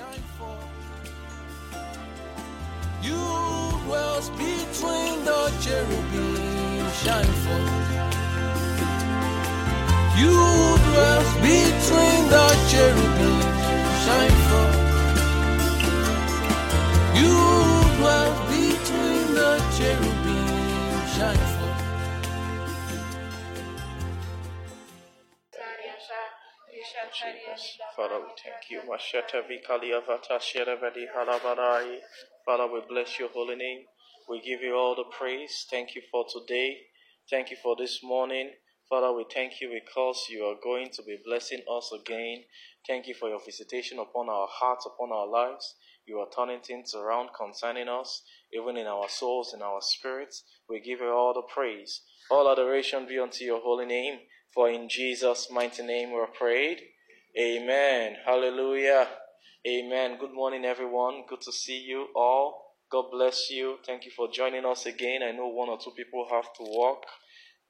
shine forth. You dwells between the cherubim, shine forth. You dwells between the cherubim, shine Father, we thank you. Father, we bless your holy name. We give you all the praise. Thank you for today. Thank you for this morning. Father, we thank you because you are going to be blessing us again. Thank you for your visitation upon our hearts, upon our lives. You are turning things around concerning us, even in our souls, in our spirits. We give you all the praise. All adoration be unto your holy name. For in Jesus' mighty name we're prayed. Amen. Hallelujah. Amen. Good morning, everyone. Good to see you all. God bless you. Thank you for joining us again. I know one or two people have to work,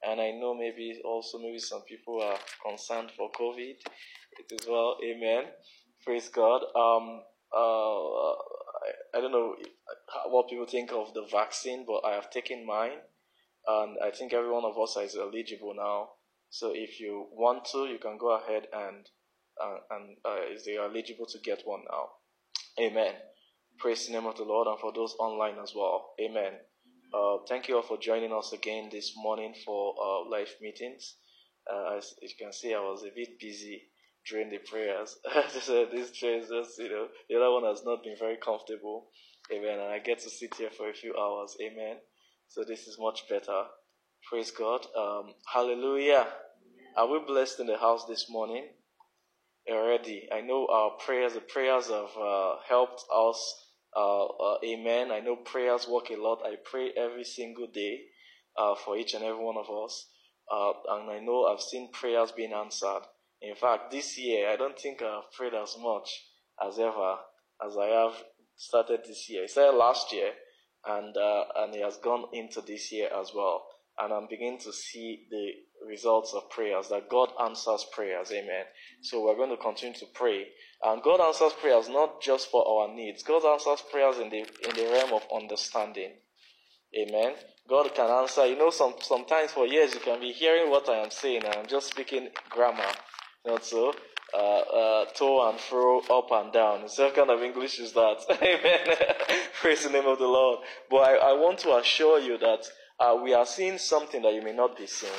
and I know maybe also maybe some people are concerned for COVID as well. Amen. Praise God. Um, uh, I, I don't know what people think of the vaccine, but I have taken mine, and I think every one of us is eligible now. So if you want to, you can go ahead and uh, and uh, they are eligible to get one now. Amen. Praise the name of the Lord and for those online as well. Amen. Uh, thank you all for joining us again this morning for uh, live meetings. Uh, as you can see, I was a bit busy during the prayers. so this chair is just, you know, the other one has not been very comfortable. Amen. And I get to sit here for a few hours. Amen. So this is much better. Praise God. Um, hallelujah. Are we blessed in the house this morning? Already. I know our prayers, the prayers have uh, helped us. Uh, uh, amen. I know prayers work a lot. I pray every single day uh, for each and every one of us. Uh, and I know I've seen prayers being answered. In fact, this year, I don't think I've prayed as much as ever as I have started this year. I started last year, and uh, and it has gone into this year as well. And I'm beginning to see the results of prayers that God answers prayers. Amen. So we're going to continue to pray. And God answers prayers not just for our needs. God answers prayers in the in the realm of understanding. Amen. God can answer. You know, some sometimes for years you can be hearing what I am saying, and I'm just speaking grammar. Not so. Uh, uh, to and fro, up and down. What kind of English is that? Amen. Praise the name of the Lord. But I, I want to assure you that uh, we are seeing something that you may not be seeing.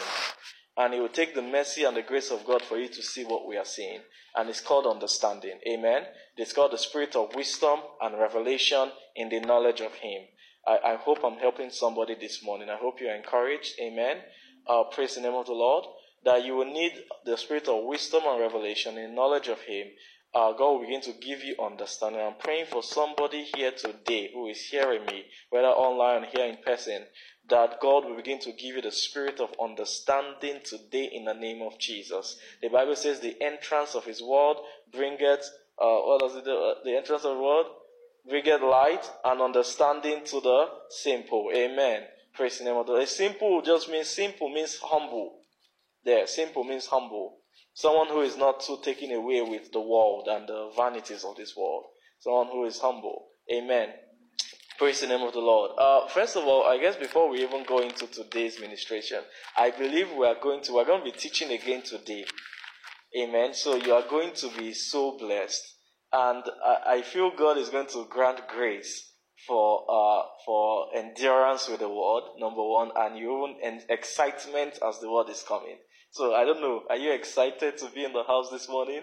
And it will take the mercy and the grace of God for you to see what we are seeing. And it's called understanding. Amen. It's called the spirit of wisdom and revelation in the knowledge of Him. I, I hope I'm helping somebody this morning. I hope you're encouraged. Amen. Uh, praise the name of the Lord. That you will need the spirit of wisdom and revelation in knowledge of Him. Uh, God will begin to give you understanding. I'm praying for somebody here today who is hearing me, whether online or here in person, that God will begin to give you the spirit of understanding today in the name of Jesus. The Bible says the entrance of His word bringeth, uh, what does it do? Uh, the entrance of the word bringeth light and understanding to the simple. Amen. Praise the name of the Lord. Simple just means simple means humble. There, simple means humble. Someone who is not too taken away with the world and the vanities of this world. Someone who is humble. Amen. Praise the name of the Lord. Uh, first of all, I guess before we even go into today's ministration, I believe we are going to we're going to be teaching again today. Amen. So you are going to be so blessed, and I, I feel God is going to grant grace for uh, for endurance with the word. Number one, and your own and excitement as the word is coming. So I don't know. Are you excited to be in the house this morning?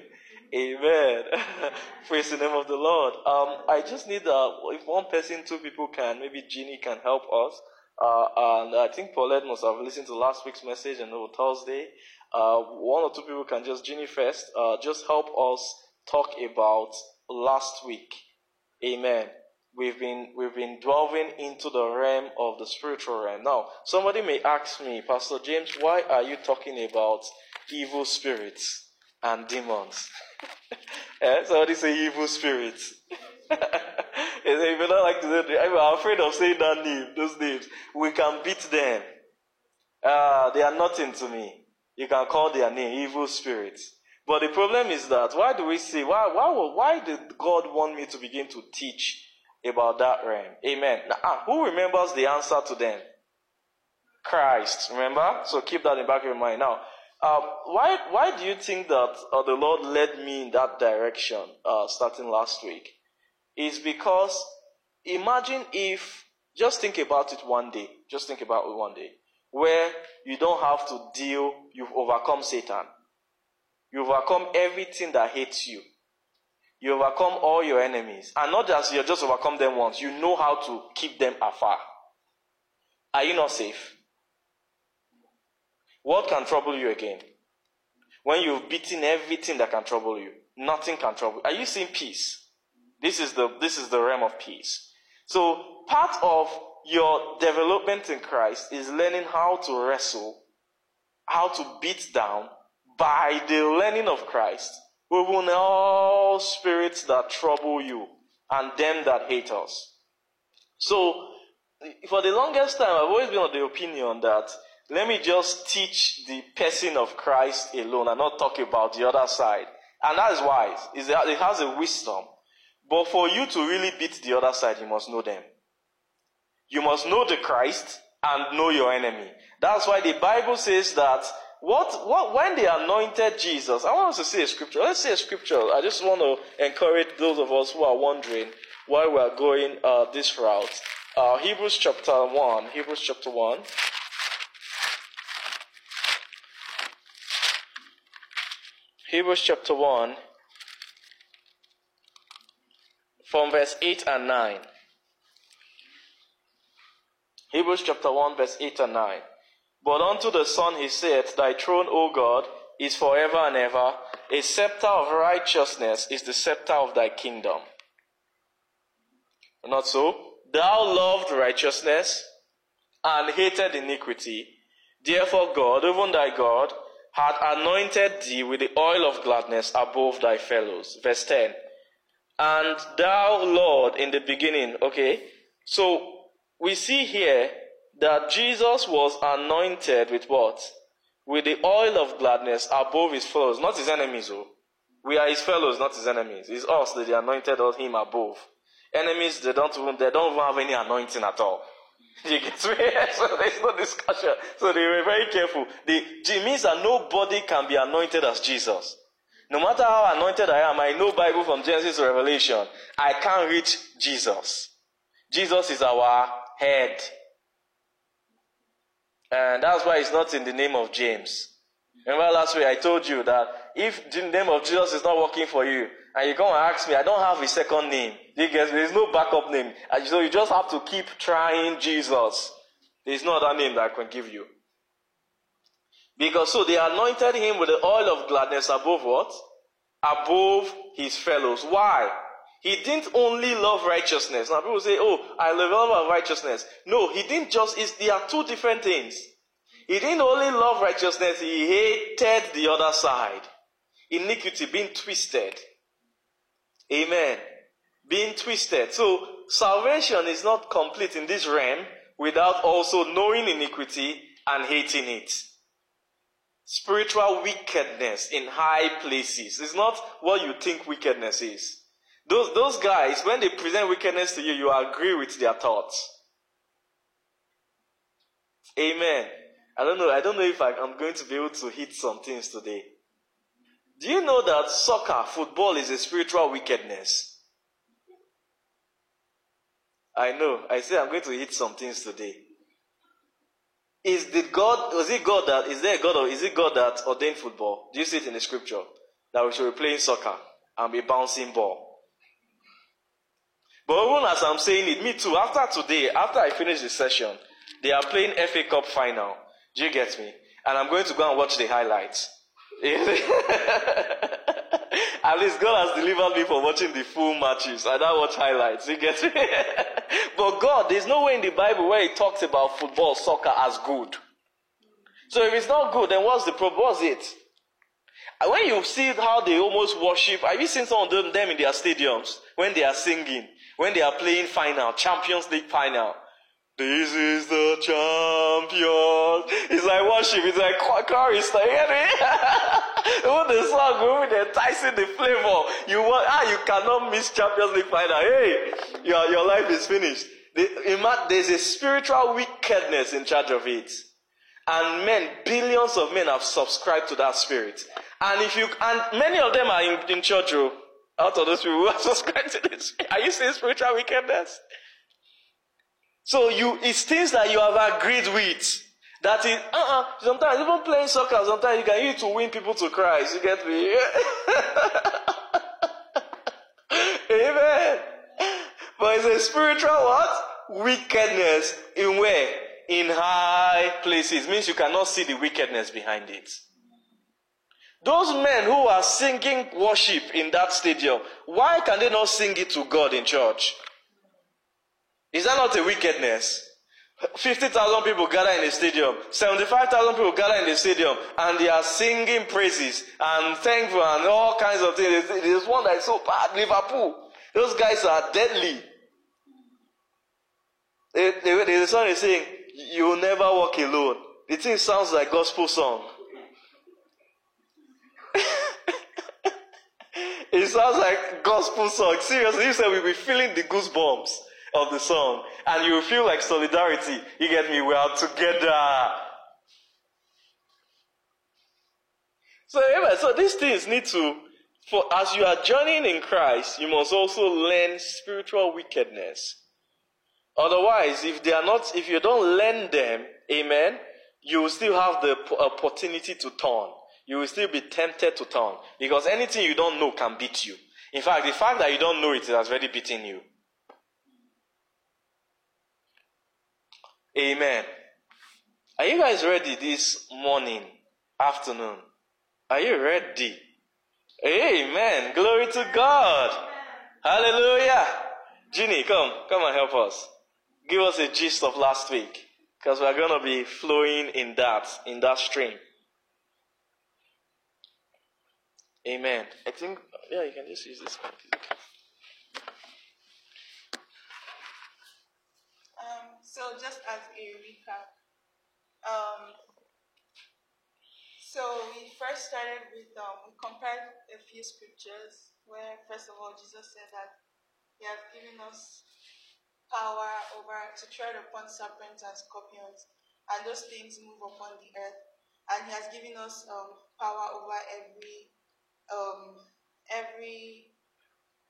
Amen. Praise the name of the Lord. Um, I just need uh, if one person, two people can, maybe Jeannie can help us. Uh, and I think Paulette must have listened to last week's message and on Thursday. Uh, one or two people can just Jeannie first. Uh, just help us talk about last week. Amen. We've been we've been delving into the realm of the spiritual realm. Now, somebody may ask me, Pastor James, why are you talking about evil spirits and demons? yeah, somebody say evil spirits. if you don't like to say, I'm afraid of saying that name, those names. We can beat them. Uh, they are nothing to me. You can call their name evil spirits. But the problem is that why do we say why why why did God want me to begin to teach about that realm? Amen. Now, ah, who remembers the answer to them? Christ. Remember? So keep that in the back of your mind. Now, uh, why why do you think that uh, the Lord led me in that direction uh, starting last week? Is because imagine if just think about it one day. Just think about it one day, where you don't have to deal. You've overcome Satan. You overcome everything that hates you. You overcome all your enemies. And not just you just overcome them once, you know how to keep them afar. Are you not safe? What can trouble you again? When you've beaten everything that can trouble you, nothing can trouble. Are you seeing peace? This is the this is the realm of peace. So part of your development in Christ is learning how to wrestle, how to beat down by the learning of Christ, even all spirits that trouble you and them that hate us. So, for the longest time, I've always been of the opinion that let me just teach the person of Christ alone and not talk about the other side. And that is wise. Is It has a wisdom. But for you to really beat the other side, you must know them. You must know the Christ and know your enemy. That's why the Bible says that what, what, when they anointed Jesus, I want us to see a scripture. Let's see a scripture. I just want to encourage those of us who are wondering why we are going uh, this route. Uh, Hebrews chapter 1. Hebrews chapter 1. Hebrews chapter 1, from verse 8 and 9. Hebrews chapter 1, verse 8 and 9. But unto the Son he saith, Thy throne, O God, is forever and ever. A scepter of righteousness is the scepter of thy kingdom. Not so? Thou loved righteousness and hated iniquity. Therefore, God, even thy God, had anointed thee with the oil of gladness above thy fellows. Verse 10. And thou, Lord, in the beginning, okay? So we see here that Jesus was anointed with what? With the oil of gladness above his fellows, not his enemies. Oh. We are his fellows, not his enemies. It's us that they anointed him above. Enemies, they don't they don't even have any anointing at all. You get me? so there's no discussion. So they were very careful. The, it means that nobody can be anointed as Jesus. No matter how anointed I am, I know Bible from Genesis to Revelation. I can't reach Jesus. Jesus is our head. And that's why it's not in the name of James. Remember last week I told you that if the name of Jesus is not working for you, and you come and ask me, I don't have a second name. There's no backup name. And so you just have to keep trying Jesus. There's no other name that I can give you. Because so they anointed him with the oil of gladness above what? Above his fellows. Why? He didn't only love righteousness. Now people say, oh, I love righteousness. No, he didn't just, it's, there are two different things. He didn't only love righteousness, he hated the other side. Iniquity, being twisted. Amen. Being twisted. So salvation is not complete in this realm without also knowing iniquity and hating it. Spiritual wickedness in high places is not what you think wickedness is. Those, those guys, when they present wickedness to you, you agree with their thoughts. Amen. I don't know. I don't know if I, I'm going to be able to hit some things today. Do you know that soccer, football is a spiritual wickedness? I know. I say I'm going to hit some things today. Is the God, was it God that, is there God or is it God that ordained football? Do you see it in the scripture? That we should be playing soccer and be bouncing ball. But even as I'm saying it, me too, after today, after I finish the session, they are playing FA Cup final. Do you get me? And I'm going to go and watch the highlights. At least God has delivered me from watching the full matches. I don't watch highlights. You get me? but God, there's no way in the Bible where He talks about football, soccer as good. So if it's not good, then what's the problem? What's it? When you see how they almost worship, have you seen some of them, them in their stadiums when they are singing, when they are playing final, Champions League final? This is the champion. It's like worship. It's like chorus. Even the song, even the enticing the flavor. You want ah, you cannot miss Champions League final. Hey, your your life is finished. The, there's a spiritual wickedness in charge of it. And men, billions of men have subscribed to that spirit. And if you and many of them are in, in church, oh, out of those people who are subscribed to this. Are you seeing spiritual wickedness? So you it's things that you have agreed with. That is, uh-uh, sometimes even playing soccer, sometimes you can use it to win people to Christ. You get me? Amen. But it's a spiritual what? Wickedness in where? In high places. Means you cannot see the wickedness behind it. Those men who are singing worship in that stadium, why can they not sing it to God in church? Is that not a wickedness? 50,000 people gather in the stadium, 75,000 people gather in the stadium, and they are singing praises and thankful and all kinds of things. There's one that is so bad, Liverpool. Those guys are deadly. The song is saying, You will never walk alone. The thing sounds like gospel song. it sounds like gospel song. Seriously, you said we'll be feeling the goosebumps of the song. And you feel like solidarity. You get me? We are together. So, anyway, so these things need to, for as you are journeying in Christ, you must also learn spiritual wickedness. Otherwise, if they are not, if you don't learn them, amen, you will still have the opportunity to turn. You will still be tempted to turn. Because anything you don't know can beat you. In fact, the fact that you don't know it has already beaten you. Amen. Are you guys ready this morning, afternoon? Are you ready? Amen. Glory to God. Hallelujah. Ginny, come, come and help us. Give us a gist of last week. Because we're going to be flowing in that, in that stream. Amen. I think, yeah, you can just use this one. So just as a recap, um, so we first started with um, we compared a few scriptures where first of all Jesus said that He has given us power over to tread upon serpents and scorpions, and those things move upon the earth, and He has given us um, power over every um, every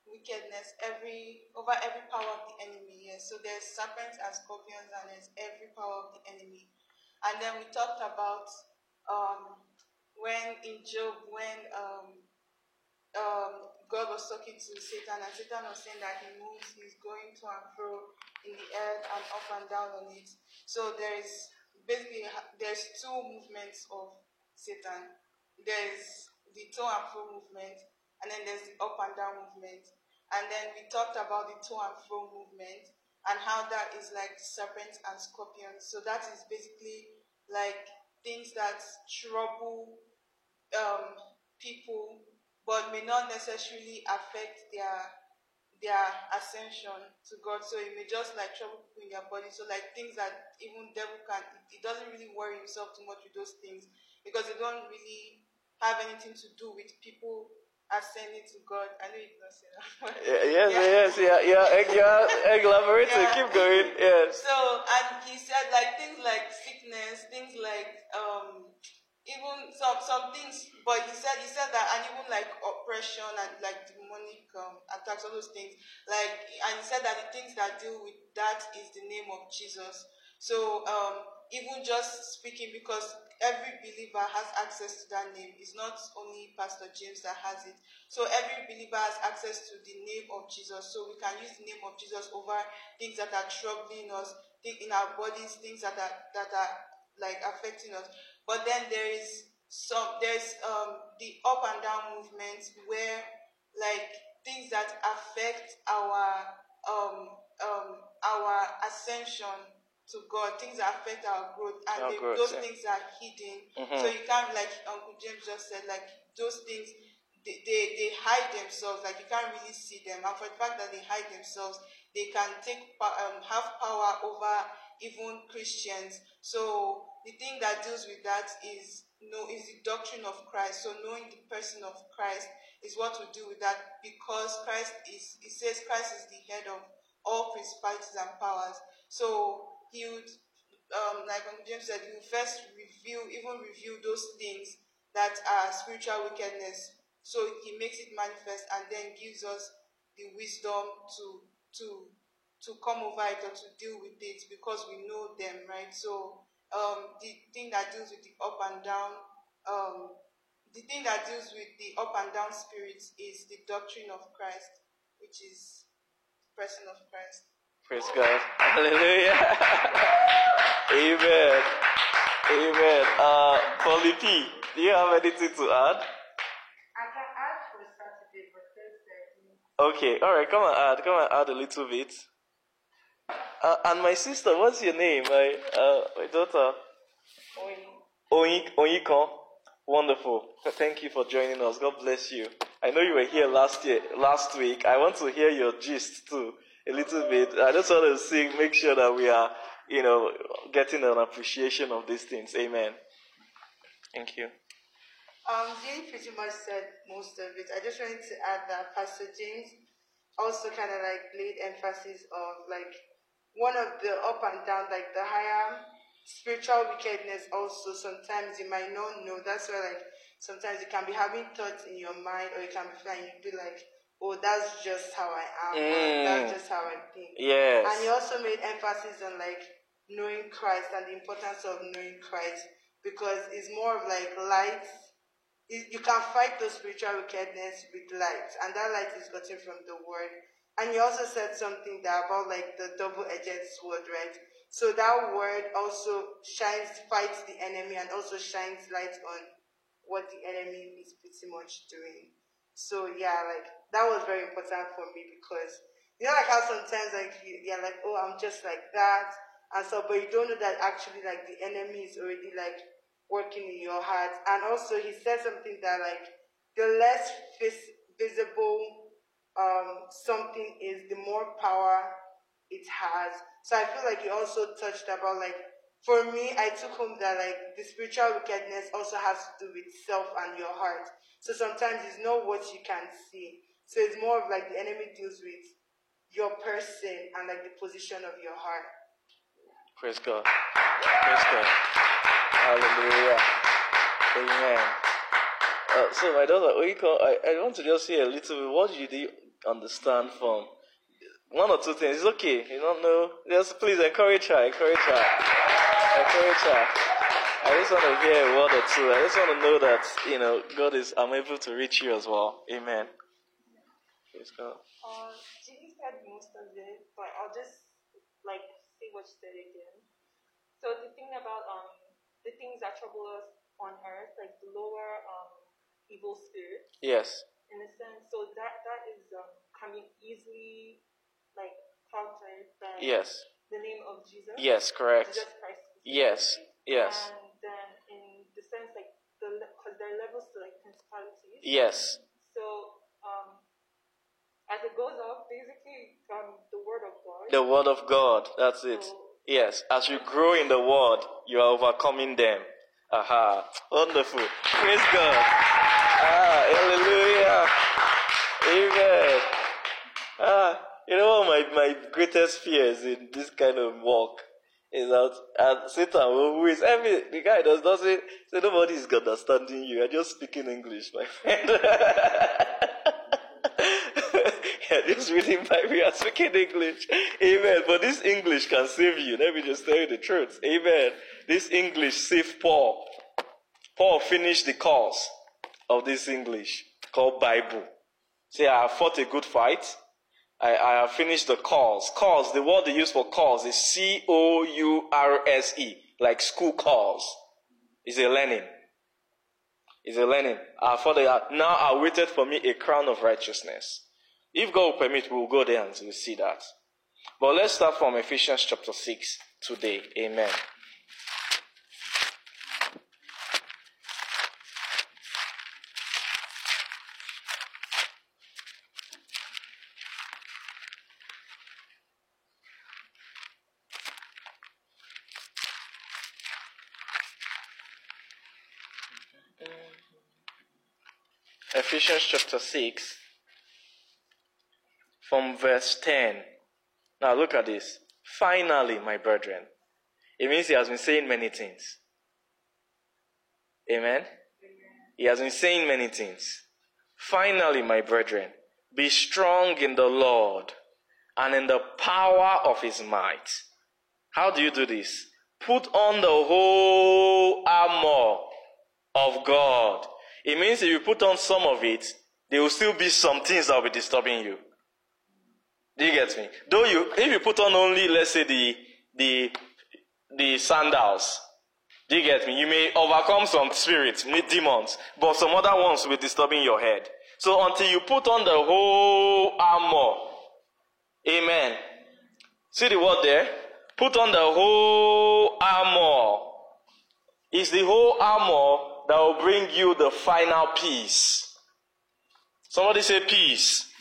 wickedness, every over every power of the enemy. Yes. So there's serpents and scorpions, and there's every power of the enemy. And then we talked about um, when in Job, when um, um, God was talking to Satan, and Satan was saying that he moves, he's going to and fro in the earth and up and down on it. So there is basically there's two movements of Satan. There's the to and fro movement, and then there's the up and down movement. And then we talked about the to and fro movement and how that is like serpents and scorpions. So that is basically like things that trouble um, people but may not necessarily affect their their ascension to God. So it may just like trouble people in their body. So like things that even devil can it doesn't really worry himself too much with those things because they don't really have anything to do with people ascending to God. I know you did not say that. yeah, yes, yeah. yes, yeah, yeah, yeah, elaborate, yeah. keep going, yes. So, and he said like things like sickness, things like, um, even some some things, but he said he said that, and even like oppression and like demonic um, attacks, all those things. Like, and he said that the things that deal with that is the name of Jesus. So, um, even just speaking, because every believer has access to that name. It's not only Pastor James that has it. So every believer has access to the name of Jesus. So we can use the name of Jesus over things that are troubling us, in our bodies, things that are that are like affecting us. But then there is some there's um the up and down movement where like things that affect our um um our ascension to God, things that affect our growth, and Our they, growth, those yeah. things are hidden. Mhm. So you can't, like Uncle James just said, like those things, they, they, they hide themselves. Like you can't really see them, and for the fact that they hide themselves, they can take um, have power over even Christians. So the thing that deals with that is you know is the doctrine of Christ. So knowing the person of Christ is what we do with that because Christ is it says Christ is the head of all principalities and powers. So he would um like Uncle James said, he would first review, even review those things that are spiritual wickedness. So he makes it manifest and then gives us the wisdom to to to come over it or to deal with it because we know them, right? So um, the thing that deals with the up and down, um, the thing that deals with the up and down spirits is the doctrine of Christ, which is the person of Christ. Praise God. Hallelujah. Amen. Amen. Uh, Polly P, do you have anything to add? I can add for Saturday, but Thursday. Okay, all right, come and add. Come and add a little bit. Uh, and my sister, what's your name? My, uh, my daughter. Oyin- Oyinkan. Wonderful. Thank you for joining us. God bless you. I know you were here last year, last week. I want to hear your gist too, a little bit. I just want to see, make sure that we are, you know, getting an appreciation of these things. Amen. Thank you. Um, Jane pretty much said most of it. I just wanted to add that Pastor James also kind of like laid emphasis of like one of the up and down, like the higher spiritual wickedness. Also, sometimes you might not know. That's why like sometimes you can be having thoughts in your mind, or you can be you be like, oh, that's just how I am. Mm. That's just how I think. Yes. And he also made emphasis on like knowing Christ and the importance of knowing Christ because it's more of like light. You you can fight those spiritual wickedness with light, and that light is gotten from the word. And he also said something that about like the double-edged sword, right? So that word also shines, fights the enemy, and also shines light on what the enemy is pretty much doing. So yeah, like that was very important for me because you know like how sometimes like you, you're like, oh, I'm just like that, and so but you don't know that actually like the enemy is already like working in your heart. And also he said something that like the less vis- visible um something is, the more power it has. So I feel like he also touched about like for me, I took home that like the spiritual wickedness also has to do with self and your heart. So sometimes it's not what you can see. So it's more of like the enemy deals with your person and like the position of your heart. Praise God. Praise God. Hallelujah. Amen. Uh, so, my daughter, Oiko, I, I want to just hear a little bit. What did you understand from one or two things? It's okay. You don't know. Just please encourage her. Encourage her. Encourage her. I just want to hear a word or two. I just want to know that, you know, God is, I'm able to reach you as well. Amen. Praise God. Uh, Jenny said most of it, but I'll just like say what she said again. So the thing about um the things that trouble us on earth, like the lower um evil spirits, Yes. in a sense, so that that is um be easily like countered by Yes. the name of Jesus. Yes, correct. Jesus Christ. Yes. Yes. And then in the sense like the because there are levels to like principalities. Yes. So um as it goes up, basically from the word of God. The word of God. That's it. Yes. As you grow in the word, you are overcoming them. Aha. Wonderful. Praise God. Ah, hallelujah. Amen. Ah, you know what my, my greatest fear is in this kind of walk is that and Satan who is every the guy does doesn't say say nobody is understanding you. You're just speaking English, my friend. You're just reading Bible, you're speaking English. Amen. But this English can save you. Let me just tell you the truth. Amen. This English saved Paul. Paul finished the course of this English called Bible. Say, I fought a good fight. I, I have finished the calls. Calls, the word they use for calls is C O U R S E, like school calls. It's a learning. It's a learning. The, uh, now I waited for me a crown of righteousness. If God will permit, we will go there and we'll see that. But let's start from Ephesians chapter 6 today. Amen. Ephesians chapter 6, from verse 10. Now look at this. Finally, my brethren. It means he has been saying many things. Amen? He has been saying many things. Finally, my brethren, be strong in the Lord and in the power of his might. How do you do this? Put on the whole armor of God. It means if you put on some of it, there will still be some things that will be disturbing you. Do you get me? Though you, if you put on only, let's say the, the, the sandals, do you get me? You may overcome some spirits, demons, but some other ones will be disturbing your head. So until you put on the whole armor, amen. See the word there? Put on the whole armor. It's the whole armor that will bring you the final peace. Somebody say peace.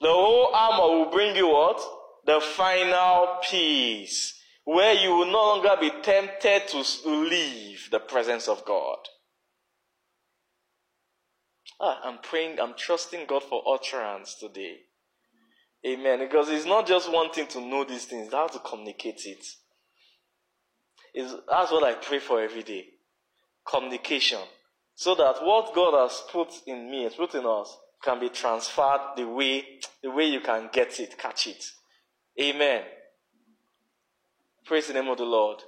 The whole armor will bring you what? The final peace. Where you will no longer be tempted to leave the presence of God. Ah, I'm praying, I'm trusting God for utterance today. Amen. Because it's not just wanting to know these things, how to communicate it. It's, that's what I pray for every day. Communication. So that what God has put in me, put in us, can be transferred the way, the way you can get it, catch it. Amen. Praise the name of the Lord.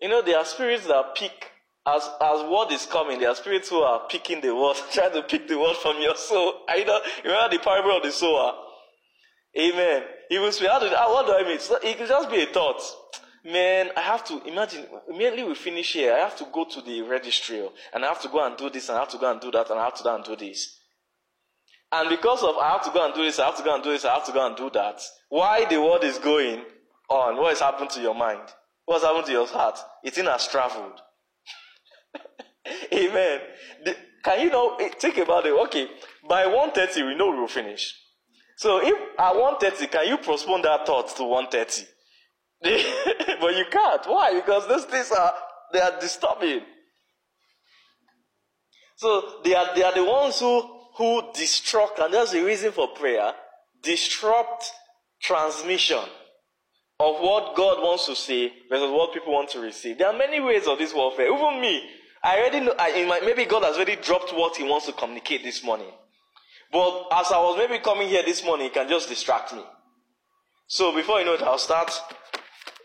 You know, there are spirits that pick, as, as word is coming, there are spirits who are picking the word, trying to pick the word from your soul. I know, you remember the parable of the sower? Amen. He will say, do, what do I mean? It could just be a thought. Man, I have to imagine immediately we finish here, I have to go to the registry and I have to go and do this and I have to go and do that and I have to go and do this. And because of I have to go and do this, I have to go and do this, I have to go and do that. Why the world is going on? What has happened to your mind? What's happened to your heart? It in has traveled. Amen. The, can you know? eh, Think about it. Okay, by 1.30 we know we will finish. So if at 1.30, can you postpone that thought to 1.30? but you can't. Why? Because those things are they are disturbing. So they are they are the ones who who disrupt, and that's the reason for prayer, disrupt transmission of what God wants to say versus what people want to receive. There are many ways of this warfare. Even me, I already know. I, my, maybe God has already dropped what He wants to communicate this morning. But as I was maybe coming here this morning, it can just distract me. So before you know it, I'll start.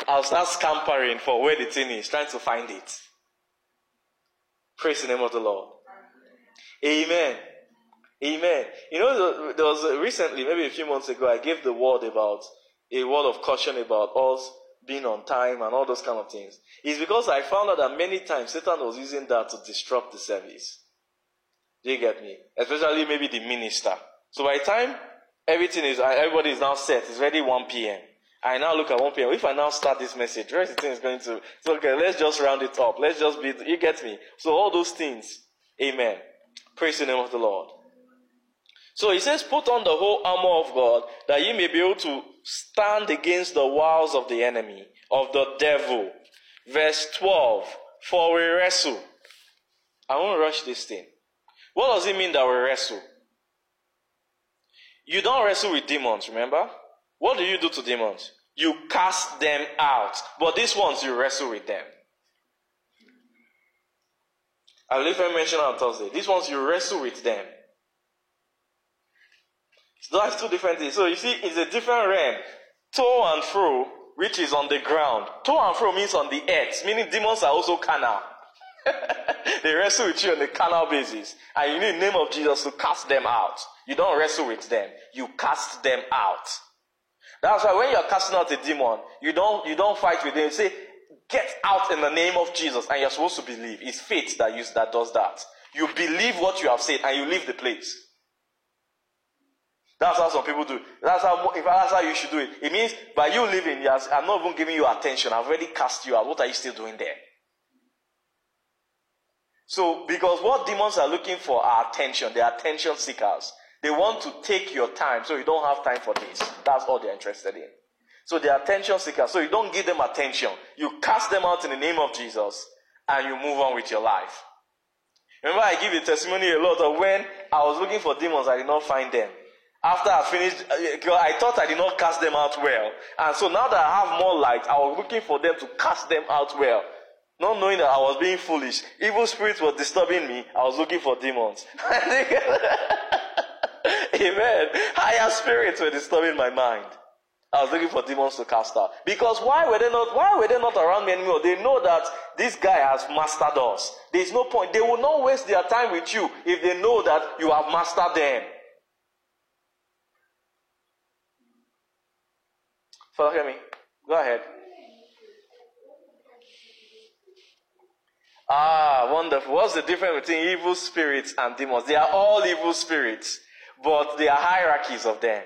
I'll start scampering for where the thing is, trying to find it. Praise the name of the Lord. Amen. Amen. You know, there was recently, maybe a few months ago, I gave the word about a word of caution about us being on time and all those kind of things. It's because I found out that many times Satan was using that to disrupt the service. Do you get me? Especially maybe the minister. So by the time everything is, everybody is now set, it's ready 1 p.m. I now look at 1 p.m. If I now start this message, rest of the thing is going to, so okay, let's just round it up. Let's just be, you get me? So all those things. Amen. Praise the name of the Lord. So he says, put on the whole armor of God that ye may be able to stand against the wiles of the enemy, of the devil. Verse 12. For we wrestle. I won't rush this thing. What does it mean that we wrestle? You don't wrestle with demons, remember? What do you do to demons? You cast them out. But these ones, you wrestle with them. I believe I mentioned on Thursday. These ones, you wrestle with them. So that's two different things. So you see, it's a different realm. To and fro, which is on the ground. To and fro means on the earth, meaning demons are also carnal. they wrestle with you on a carnal basis. And you need the name of Jesus to cast them out. You don't wrestle with them. You cast them out. That's why when you're casting out a demon, you don't, you don't fight with them. You say, get out in the name of Jesus. And you're supposed to believe. It's faith that, use, that does that. You believe what you have said and you leave the place. That's how some people do. That's how, if that's how you should do it. It means by you leaving, yes, I'm not even giving you attention. I've already cast you out. What are you still doing there? So, because what demons are looking for are attention. They are attention seekers. They want to take your time, so you don't have time for this. That's all they're interested in. So they are attention seekers. So you don't give them attention. You cast them out in the name of Jesus, and you move on with your life. Remember, I give a testimony a lot of when I was looking for demons, I did not find them. After I finished, I thought I did not cast them out well. And so now that I have more light, I was looking for them to cast them out well. Not knowing that I was being foolish. Evil spirits were disturbing me. I was looking for demons. Amen. Higher spirits were disturbing my mind. I was looking for demons to cast out. Because why were they not, why were they not around me anymore? They know that this guy has mastered us. There's no point. They will not waste their time with you if they know that you have mastered them. Follow me. Go ahead. Ah, wonderful. What's the difference between evil spirits and demons? They are all evil spirits, but there are hierarchies of them.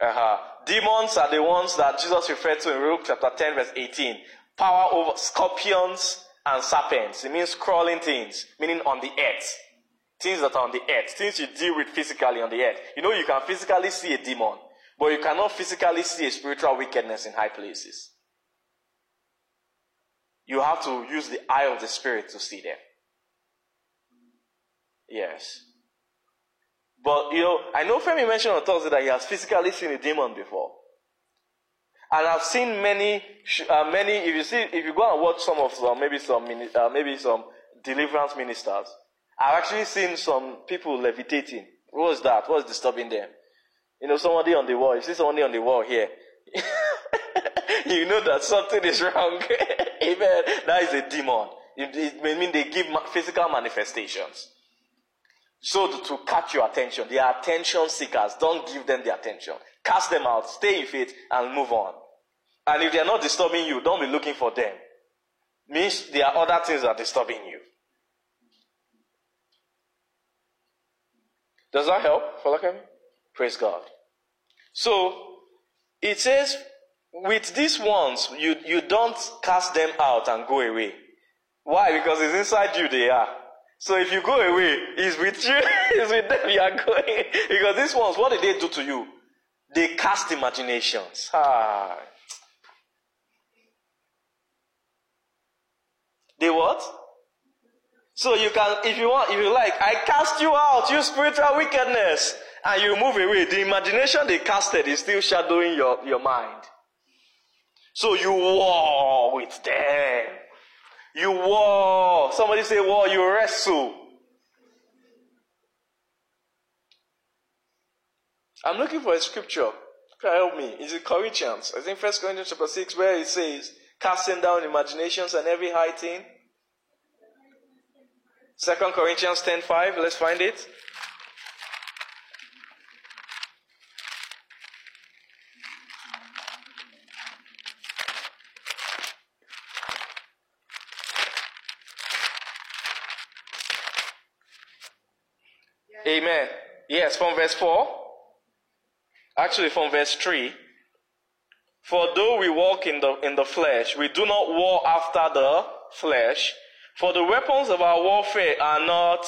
Uh-huh. Demons are the ones that Jesus referred to in Luke chapter 10, verse 18. Power over scorpions and serpents. It means crawling things, meaning on the earth. Things that are on the earth. Things you deal with physically on the earth. You know, you can physically see a demon, but you cannot physically see a spiritual wickedness in high places. You have to use the eye of the Spirit to see them. Yes. But you know, I know Femi mentioned on Thursday that he has physically seen a demon before. And I've seen many, uh, many. If you see, if you go and watch some of some, maybe some, uh, maybe some deliverance ministers, I've actually seen some people levitating. What was that? What's disturbing them? You know, somebody on the wall. You see somebody on the wall here. you know that something is wrong. Amen. That is a demon. It, it may mean they give physical manifestations. So to, catch your attention, they are attention seekers. Don't give them the attention. Cast them out, stay in faith, and move on. And if they are not disturbing you, don't be looking for them. Means there are other things that are disturbing you. Does that help? Follow me? Praise God. So it says, with these ones, you, you don't cast them out and go away. Why? Because it's inside you they are. So if you go away, it's with you, it's with them you are going. Because these ones, what did they do to you? They cast imaginations. Ah. They what? So you can, if you want, if you like, I cast you out, you spiritual wickedness, and you move away. The imagination they casted is still shadowing your, your mind. So you war with them. You war. Somebody say war, you wrestle. I'm looking for a scripture. Help me? Is it Corinthians? I think First Corinthians chapter 6, where it says, casting down imaginations and every high thing. Second Corinthians 10 5, let's find it. Amen. Yes, from verse 4. Actually, from verse 3. For though we walk in the, in the flesh, we do not war after the flesh. For the weapons of our warfare are not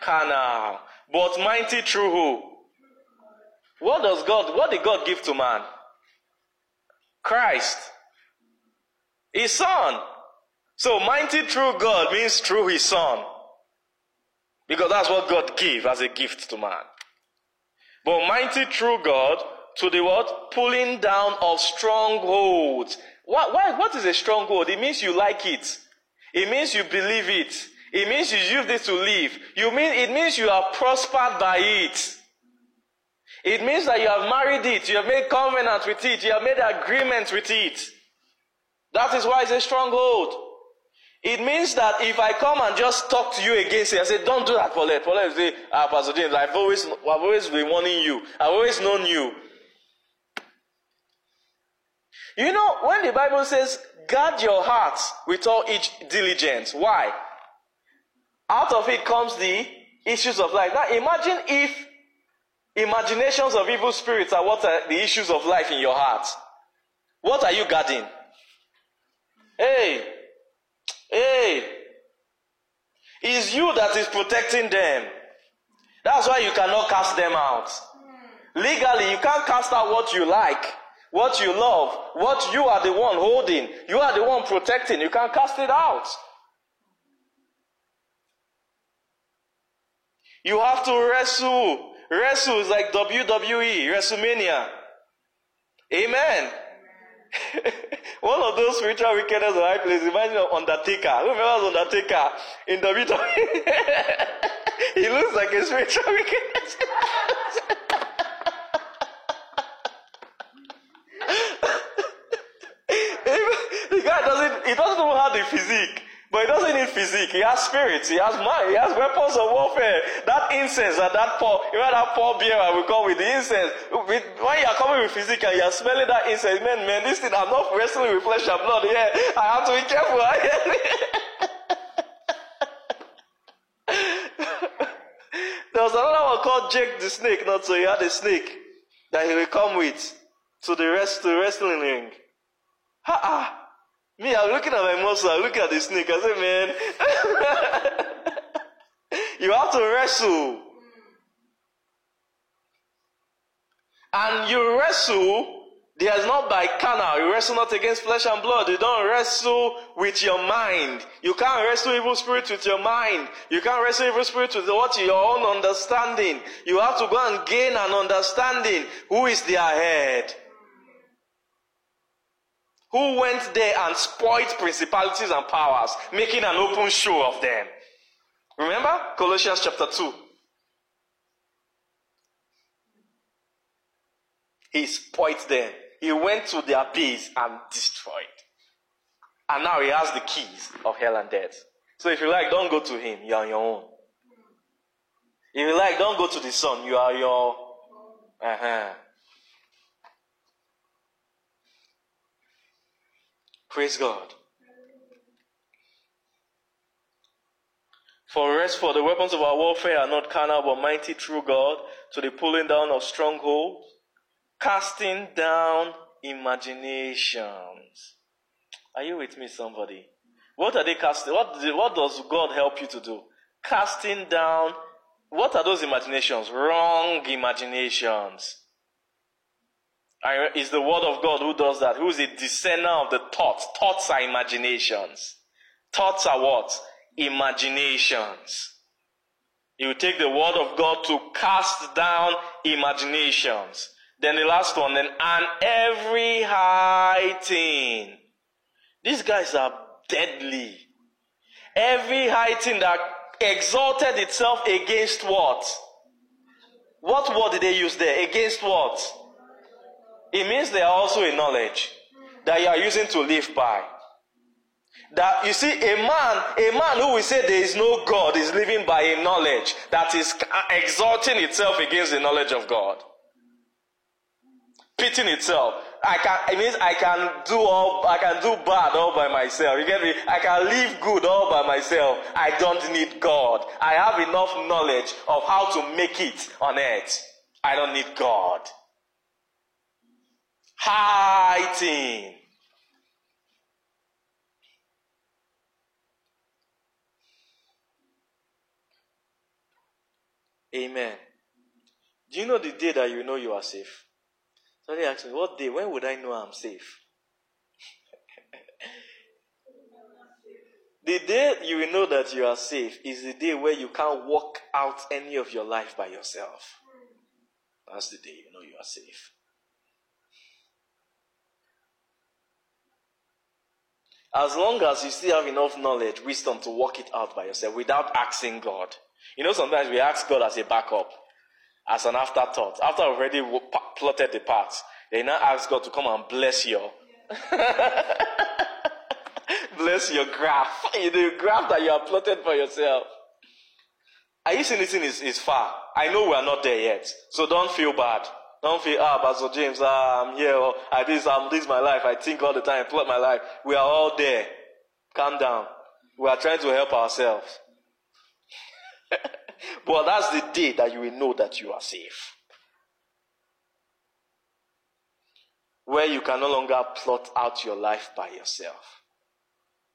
carnal, but mighty through who? What does God, what did God give to man? Christ. His son. So mighty through God means through his son. Because that's what God gave as a gift to man. But mighty true God to the what? Pulling down of strongholds. What, what is a stronghold? It means you like it. It means you believe it. It means you use this to live. You mean, it means you are prospered by it. It means that you have married it. You have made covenant with it. You have made agreement with it. That is why it's a stronghold. It means that if I come and just talk to you against it, I say, don't do that, Paulette. Paulette say, ah, Pastor James, I've always, I've always been warning you. I've always known you. You know, when the Bible says, guard your heart with all each diligence. Why? Out of it comes the issues of life. Now imagine if imaginations of evil spirits are what are the issues of life in your heart. What are you guarding? Hey, Hey, it's you that is protecting them. That's why you cannot cast them out. Legally, you can't cast out what you like, what you love, what you are the one holding, you are the one protecting. You can't cast it out. You have to wrestle. Wrestle is like WWE, WrestleMania. Amen. One of those spiritual wickedness in high place of Undertaker. Who remembers Undertaker in WWE? he looks like a spiritual wickedness. the guy doesn't, he doesn't even have the physique. But he doesn't need physique. He has spirits. He has mind. He has weapons of warfare. That incense and that pour, you know that beer I will come with the incense. With, when you are coming with physique and you are smelling that incense, man, man, this thing, I'm not wrestling with flesh and blood here. I have to be careful. there was another one called Jake the Snake. Not so he had a snake that he will come with to the rest to the wrestling ring. Ha ah. Me, I'm looking at my muscle, I'm looking at the snake. I say, man, you have to wrestle. And you wrestle, there's not by carnal. You wrestle not against flesh and blood. You don't wrestle with your mind. You can't wrestle evil spirit with your mind. You can't wrestle evil spirit with what your own understanding. You have to go and gain an understanding. Who is their head? Who went there and spoiled principalities and powers, making an open show of them. Remember Colossians chapter 2. He spoiled them. He went to their base and destroyed. And now he has the keys of hell and death. So if you like, don't go to him. You are on your own. If you like, don't go to the son. You are your. Uh-huh. Praise God. For rest, for the weapons of our warfare are not carnal but mighty through God to the pulling down of strongholds, casting down imaginations. Are you with me, somebody? What are they casting? What, what does God help you to do? Casting down. What are those imaginations? Wrong imaginations. It's the word of God who does that, who is a discerner of the thoughts. Thoughts are imaginations. Thoughts are what? Imaginations. You take the word of God to cast down imaginations. Then the last one, then, and every high thing. These guys are deadly. Every high thing that exalted itself against what? What word did they use there? Against what? It means they are also a knowledge that you are using to live by. That you see, a man, a man who will say there is no God is living by a knowledge that is exalting itself against the knowledge of God. Pitting itself. I can, it means I can do all, I can do bad all by myself. You get me? I can live good all by myself. I don't need God. I have enough knowledge of how to make it on earth. I don't need God hiding. Amen. Do you know the day that you know you are safe? Somebody asked me, What day? When would I know I'm safe? the day you will know that you are safe is the day where you can't walk out any of your life by yourself. That's the day you know you are safe. As long as you still have enough knowledge, wisdom to work it out by yourself without asking God. You know, sometimes we ask God as a backup, as an afterthought. After I've already plotted the path, they now ask God to come and bless your, bless your graph, the graph that you have plotted for yourself. Are you seeing this thing is, is far? I know we are not there yet, so don't feel bad. Don't feel, ah, Pastor James, ah, I'm here, or I this, I'm, this is my life. I think all the time, plot my life. We are all there. Calm down. We are trying to help ourselves. but that's the day that you will know that you are safe. Where you can no longer plot out your life by yourself.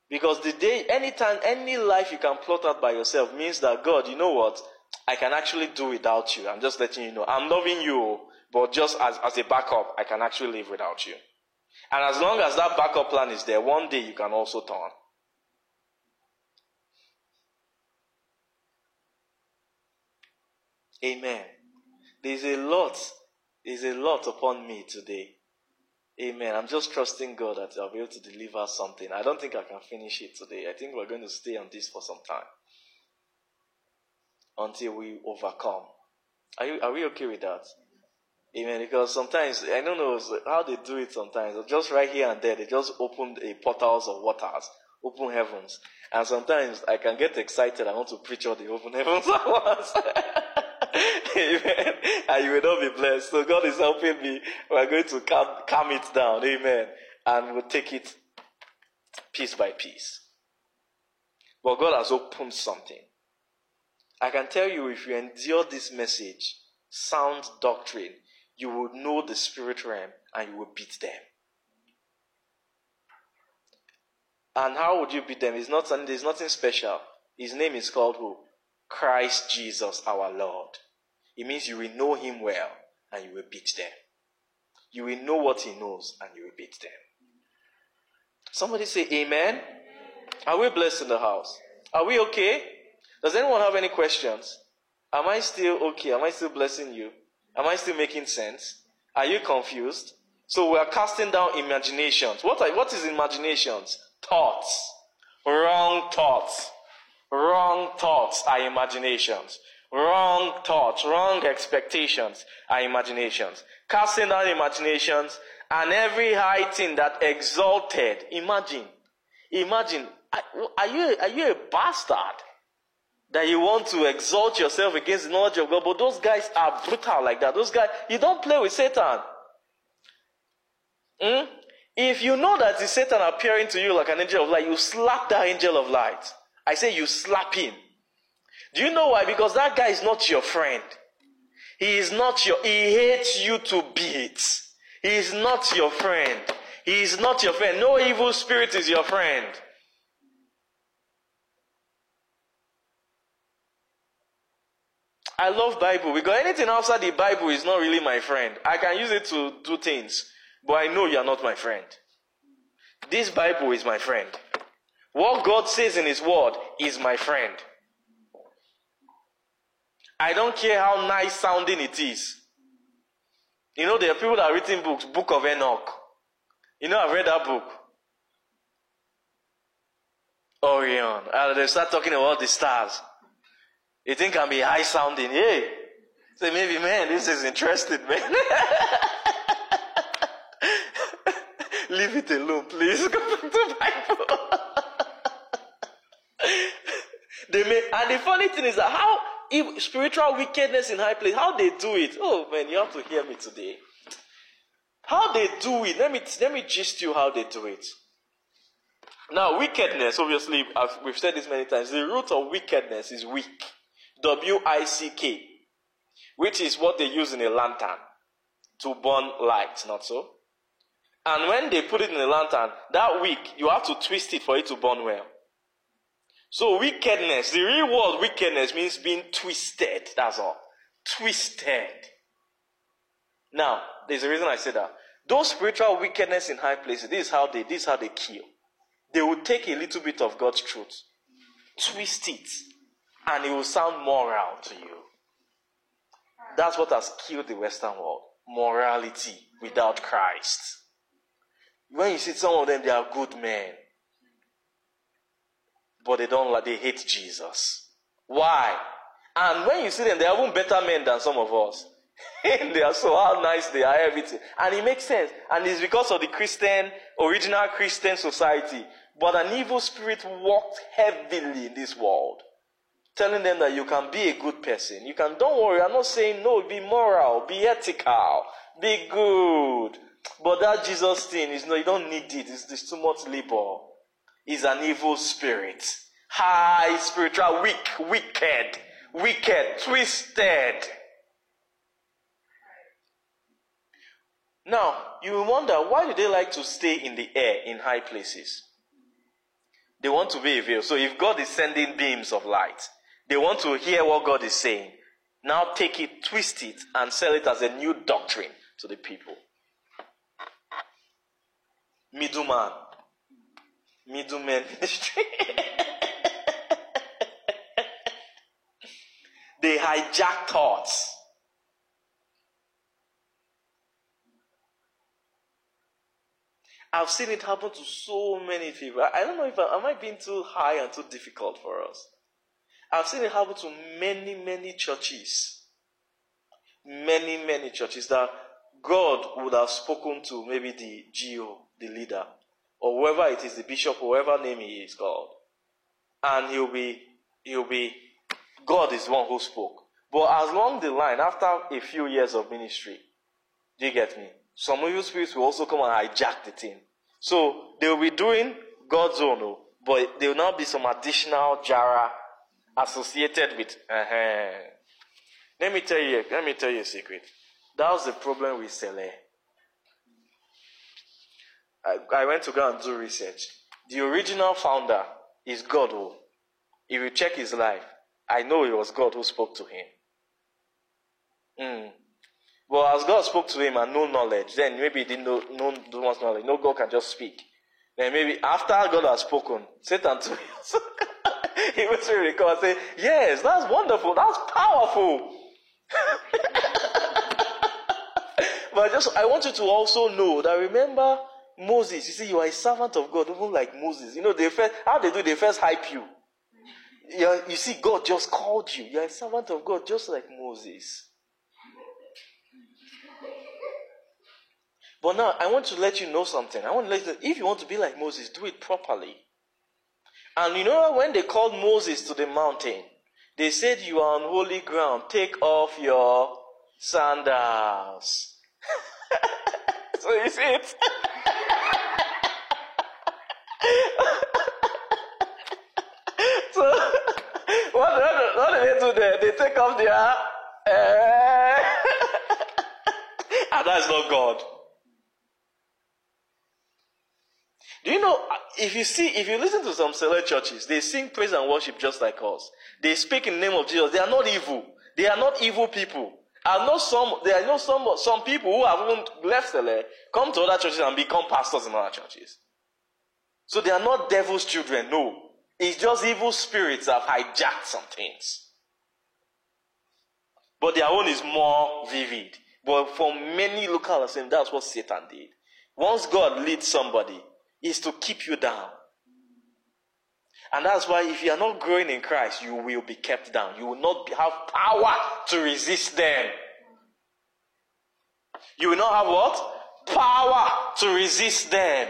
Because the day, anytime, any life you can plot out by yourself means that God, you know what? I can actually do without you. I'm just letting you know. I'm loving you. But just as, as a backup, I can actually live without you. And as long as that backup plan is there, one day you can also turn. Amen. There's a lot, there's a lot upon me today. Amen. I'm just trusting God that I'll be able to deliver something. I don't think I can finish it today. I think we're going to stay on this for some time until we overcome. Are, you, are we okay with that? Amen. Because sometimes, I don't know how they do it sometimes. Just right here and there, they just open a portals of waters, open heavens. And sometimes I can get excited. I want to preach all the open heavens at once. Amen. And you will not be blessed. So God is helping me. We're going to calm, calm it down. Amen. And we'll take it piece by piece. But God has opened something. I can tell you if you endure this message, sound doctrine, you will know the spirit realm and you will beat them. And how would you beat them? It's not there's nothing special. His name is called who? Christ Jesus our Lord. It means you will know him well and you will beat them. You will know what he knows and you will beat them. Somebody say amen. Are we blessed in the house? Are we okay? Does anyone have any questions? Am I still okay? Am I still blessing you? Am I still making sense? Are you confused? So we are casting down imaginations. What, are, what is imaginations? Thoughts. Wrong thoughts. Wrong thoughts are imaginations. Wrong thoughts, wrong expectations are imaginations. Casting down imaginations and every high thing that exalted. Imagine. Imagine. Are you, are you a bastard? That you want to exalt yourself against the knowledge of God, but those guys are brutal like that. Those guys, you don't play with Satan. Hmm? If you know that it's Satan appearing to you like an angel of light, you slap that angel of light. I say you slap him. Do you know why? Because that guy is not your friend. He is not your, he hates you to bits. He is not your friend. He is not your friend. No evil spirit is your friend. I love Bible because anything outside the Bible is not really my friend. I can use it to do things, but I know you are not my friend. This Bible is my friend. What God says in His Word is my friend. I don't care how nice sounding it is. You know, there are people that are written books, Book of Enoch. You know, I've read that book. Orion. And they start talking about the stars. You think can be high sounding. Hey, say maybe, man, this is interesting, man. Leave it alone, please. Go back to Bible. they may, and the funny thing is that how if spiritual wickedness in high place, how they do it. Oh man, you have to hear me today. How they do it. Let me let me gist you how they do it. Now, wickedness, obviously, we've said this many times, the root of wickedness is wick. W I C K. Which is what they use in a lantern to burn light, not so? And when they put it in a lantern, that wick, you have to twist it for it to burn well. So wickedness, the real word wickedness means being twisted. That's all. Twisted. Now, there's a reason I say that. Those spiritual wickedness in high places, this is how they this is how they kill. They will take a little bit of God's truth, twist it, and it will sound moral to you. That's what has killed the Western world. Morality without Christ. When you see some of them, they are good men but they don't like, they hate Jesus. Why? And when you see them, they are even better men than some of us. they are so how nice they are, everything. And it makes sense. And it's because of the Christian, original Christian society. But an evil spirit walked heavily in this world. Telling them that you can be a good person. You can, don't worry, I'm not saying no, be moral, be ethical, be good. But that Jesus thing is no, you don't need it. It's, it's too much labor is an evil spirit. High spiritual, weak, wicked, wicked, twisted. Now, you wonder why do they like to stay in the air in high places? They want to be revealed. So if God is sending beams of light, they want to hear what God is saying. Now take it, twist it, and sell it as a new doctrine to the people. Middleman middleman ministry. they hijack thoughts. I've seen it happen to so many people. I don't know if I, am I being too high and too difficult for us. I've seen it happen to many, many churches. Many, many churches that God would have spoken to maybe the GO, the leader, or whoever it is, the bishop, whoever name he is called. And he'll be, he'll be, God is the one who spoke. But as along the line, after a few years of ministry, do you get me? Some evil spirits will also come and hijack the thing. So they will be doing God's own, oh, but there will now be some additional jara associated with. Uh-huh. Let me tell you. Let me tell you a secret. That was the problem with Sele. I, I went to go and do research. The original founder is God. Oh. If you check his life, I know it was God who spoke to him. Mm. But as God spoke to him and no knowledge, then maybe he didn't know no, no knowledge. No God can just speak. Then maybe after God has spoken, Satan too. He was really come and say, Yes, that's wonderful, that's powerful. but just I want you to also know that remember Moses, you see, you are a servant of God, even like Moses. You know, they first how they do, they first hype you. you you see, God just called you. You're a servant of God, just like Moses. But now I want to let you know something. I want to let you know, if you want to be like Moses, do it properly. And you know when they called Moses to the mountain, they said you are on holy ground. Take off your sandals. so see it? so what, what, what do they do there? They take off their uh, and that's not God. Do you know, if you see, if you listen to some select churches, they sing praise and worship just like us. They speak in the name of Jesus. They are not evil. They are not evil people. I know some, there are know some, some people who have even left Sele, come to other churches and become pastors in other churches. So they are not devil's children, no. It's just evil spirits that have hijacked some things. But their own is more vivid. But for many local assemblies, that's what Satan did. Once God leads somebody, is to keep you down. And that's why if you are not growing in Christ, you will be kept down. You will not have power to resist them. You will not have what? Power to resist them.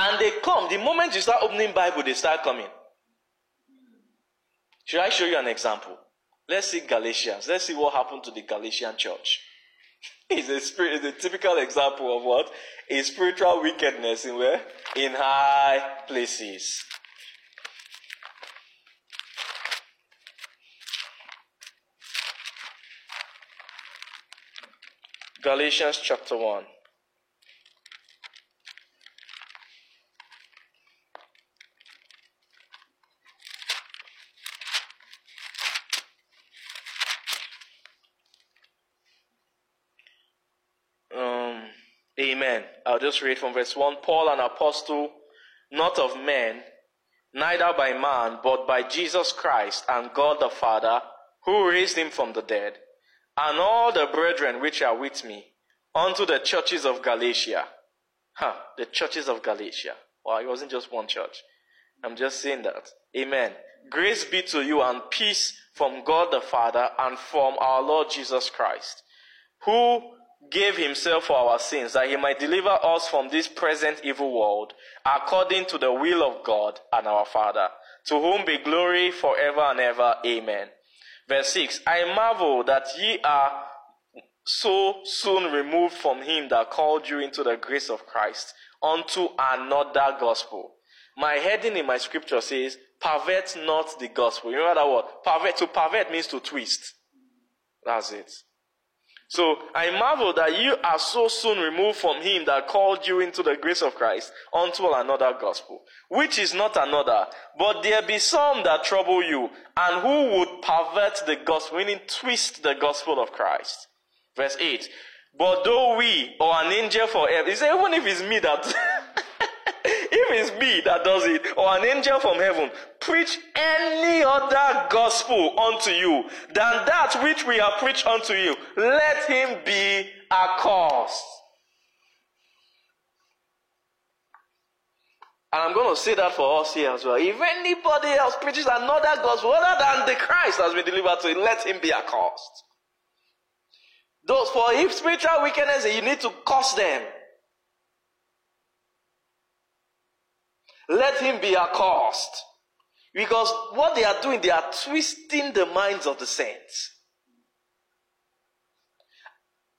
And they come. The moment you start opening Bible, they start coming. Should I show you an example? Let's see Galatians. Let's see what happened to the Galatian church. It's a it's a typical example of what? A spiritual wickedness in where? In high places. Galatians chapter 1. Um, amen. I'll just read from verse 1. Paul, an apostle, not of men, neither by man, but by Jesus Christ and God the Father, who raised him from the dead, and all the brethren which are with me, unto the churches of Galatia. Huh, the churches of Galatia. Well, it wasn't just one church. I'm just saying that. Amen. Grace be to you and peace from God the Father and from our Lord Jesus Christ, who gave himself for our sins that he might deliver us from this present evil world according to the will of God and our Father, to whom be glory forever and ever. Amen. Verse 6 I marvel that ye are so soon removed from him that called you into the grace of Christ unto another gospel. My heading in my scripture says, pervert not the gospel. You know that word? Pervert. To pervert means to twist. That's it. So I marvel that you are so soon removed from him that called you into the grace of Christ unto another gospel, which is not another, but there be some that trouble you, and who would pervert the gospel, meaning twist the gospel of Christ. Verse 8. But though we or an angel forever, he said, even if it's me that, it's me that does it, or an angel from heaven, preach any other gospel unto you than that which we have preached unto you, let him be accursed. And I'm going to say that for us here as well. If anybody else preaches another gospel other than the Christ has been delivered to let him be accursed. Those for if spiritual wickedness, you need to curse them. Let him be accursed. Because what they are doing, they are twisting the minds of the saints.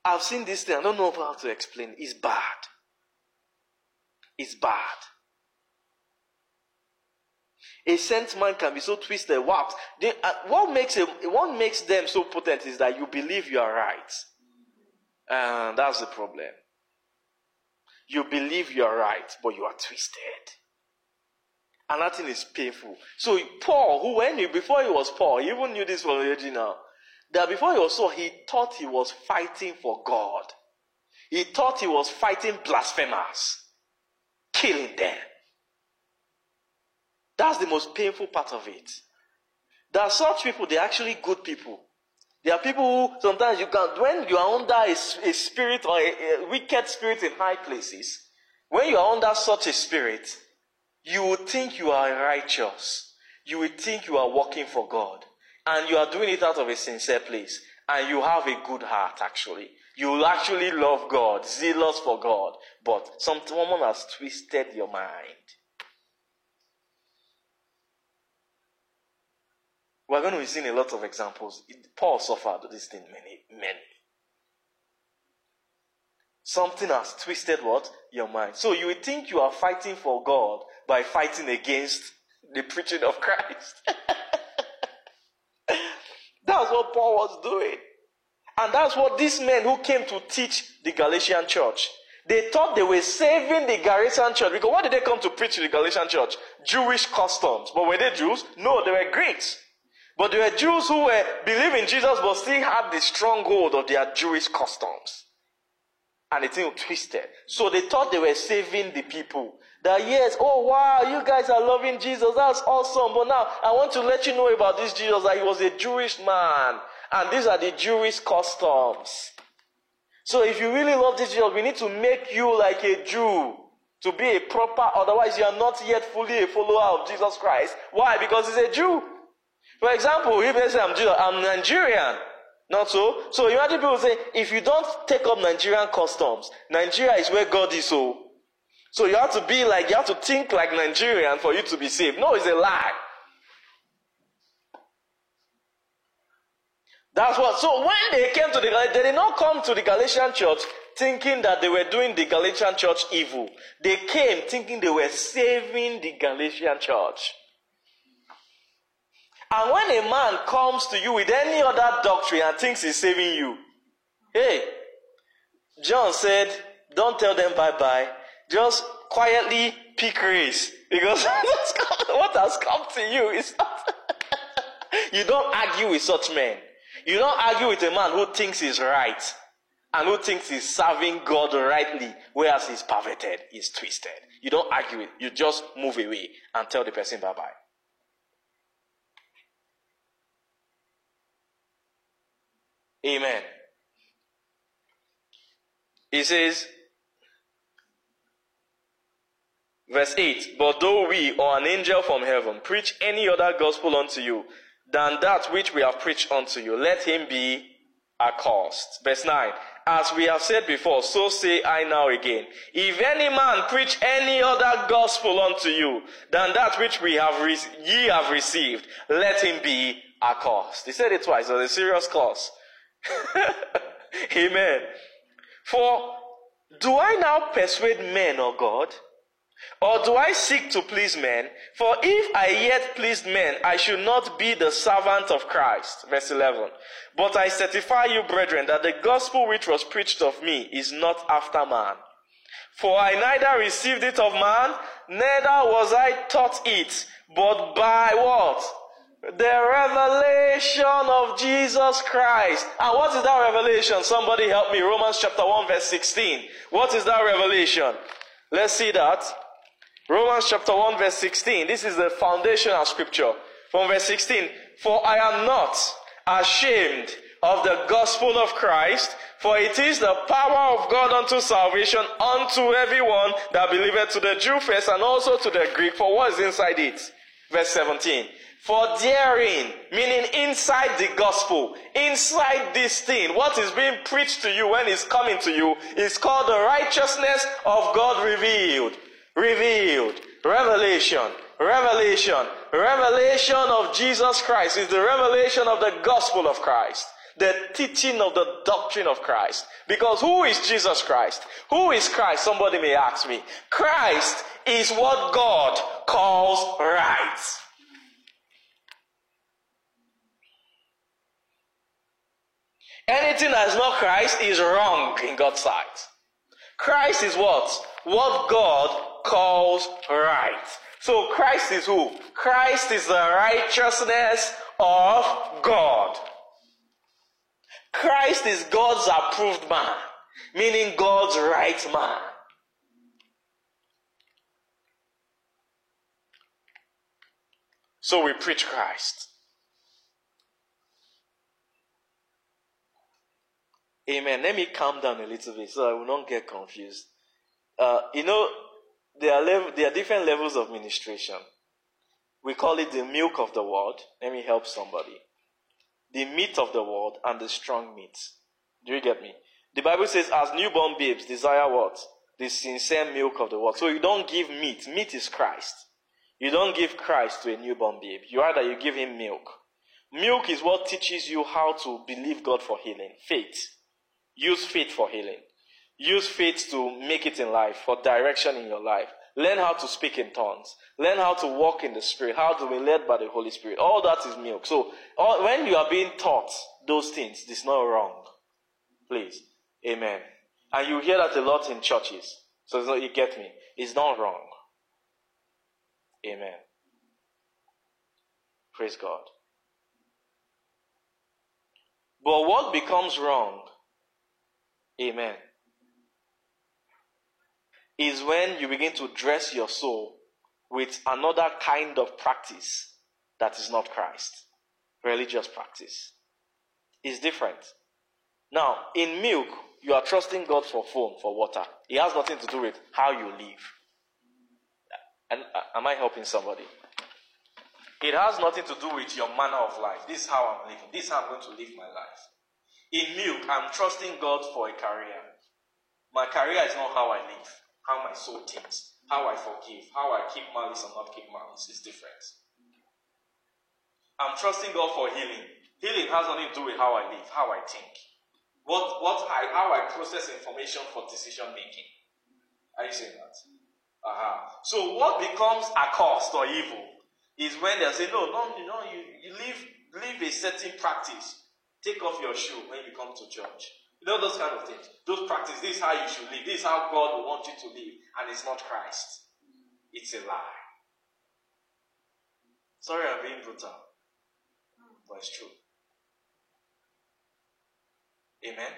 I've seen this thing, I don't know how to explain. It's bad. It's bad. A sent man can be so twisted, warped. They, uh, what makes a, what makes them so potent is that you believe you are right, and that's the problem. You believe you are right, but you are twisted, and that thing is painful. So Paul, who when he, before he was Paul, he even knew this from the original. That before he was Saul, he thought he was fighting for God. He thought he was fighting blasphemers, killing them. That's the most painful part of it. There are such people, they're actually good people. There are people who sometimes you can, when you are under a, a spirit or a, a wicked spirit in high places, when you are under such a spirit, you would think you are righteous. You would think you are working for God. And you are doing it out of a sincere place. And you have a good heart, actually. You will actually love God, zealous for God. But someone has twisted your mind. We're going to be seeing a lot of examples. Paul suffered this thing many, many. Something has twisted what? Your mind. So you think you are fighting for God by fighting against the preaching of Christ. that's what Paul was doing. And that's what these men who came to teach the Galatian church, they thought they were saving the Galatian church. Because what did they come to preach to the Galatian church? Jewish customs. But were they Jews? No, they were Greeks. But they were Jews who were believing Jesus but still had the stronghold of their Jewish customs. And the thing twisted. So they thought they were saving the people. That yes, oh wow, you guys are loving Jesus. That's awesome. But now I want to let you know about this Jesus that he was a Jewish man. And these are the Jewish customs. So if you really love this Jesus, we need to make you like a Jew to be a proper, otherwise you are not yet fully a follower of Jesus Christ. Why? Because he's a Jew. For example, if they say I'm Jew, I'm Nigerian. Not so. So imagine people say, if you don't take up Nigerian customs, Nigeria is where God is so. So you have to be like, you have to think like Nigerian for you to be saved. No, it's a lie. That's what, so when they came to the, they did not come to the Galatian church thinking that they were doing the Galatian church evil. They came thinking they were saving the Galatian church. And when a man comes to you with any other doctrine and thinks he's saving you, hey, John said, don't tell them bye bye. Just quietly pick race. Because what has come to you is not. you don't argue with such men. You don't argue with a man who thinks he's right and who thinks he's serving God rightly, whereas he's perverted, he's twisted. You don't argue it. You just move away and tell the person bye bye. Amen. He says, verse 8, But though we or an angel from heaven preach any other gospel unto you than that which we have preached unto you, let him be accursed. Verse 9, As we have said before, so say I now again. If any man preach any other gospel unto you than that which we have re- ye have received, let him be accursed. He said it twice, so it's a serious clause. Amen. For do I now persuade men or God? Or do I seek to please men? For if I yet pleased men, I should not be the servant of Christ. Verse 11. But I certify you, brethren, that the gospel which was preached of me is not after man. For I neither received it of man, neither was I taught it, but by what? The revelation of Jesus Christ. And what is that revelation? Somebody help me. Romans chapter 1 verse 16. What is that revelation? Let's see that. Romans chapter 1 verse 16. This is the foundational scripture. From verse 16. For I am not ashamed of the gospel of Christ, for it is the power of God unto salvation unto everyone that believeth to the Jew first and also to the Greek. For what is inside it? Verse 17. For therein, meaning inside the gospel, inside this thing, what is being preached to you when it's coming to you is called the righteousness of God revealed. Revealed. Revelation. Revelation. Revelation of Jesus Christ is the revelation of the gospel of Christ. The teaching of the doctrine of Christ. Because who is Jesus Christ? Who is Christ? Somebody may ask me. Christ is what God calls right. Anything that is not Christ is wrong in God's sight. Christ is what? What God calls right. So Christ is who? Christ is the righteousness of God. Christ is God's approved man, meaning God's right man. So we preach Christ. Amen. Let me calm down a little bit so I will not get confused. Uh, you know, there are, level, there are different levels of ministration. We call it the milk of the word. Let me help somebody. The meat of the word and the strong meat. Do you get me? The Bible says, as newborn babes desire what? The sincere milk of the word. So you don't give meat. Meat is Christ. You don't give Christ to a newborn babe. You either you give him milk. Milk is what teaches you how to believe God for healing. Faith. Use faith for healing. Use faith to make it in life, for direction in your life. Learn how to speak in tongues. Learn how to walk in the Spirit, how to be led by the Holy Spirit. All that is milk. So, all, when you are being taught those things, it's not wrong. Please. Amen. And you hear that a lot in churches. So, not, you get me. It's not wrong. Amen. Praise God. But what becomes wrong Amen. Is when you begin to dress your soul with another kind of practice that is not Christ. Religious practice. Is different. Now, in milk, you are trusting God for foam, for water. It has nothing to do with how you live. And uh, am I helping somebody? It has nothing to do with your manner of life. This is how I'm living. This is how I'm going to live my life. In milk, I'm trusting God for a career. My career is not how I live, how my soul thinks, how I forgive, how I keep malice or not keep malice is different. I'm trusting God for healing. Healing has nothing to do with how I live, how I think. What, what I, how I process information for decision making. Are you saying that? Uh-huh. So what becomes accursed or evil is when they say, no, no, know, you, you live, live a certain practice Take off your shoe when you come to church. You know those kind of things. Those practice. This is how you should live. This is how God will want you to live. And it's not Christ. It's a lie. Sorry I'm being brutal. But it's true. Amen.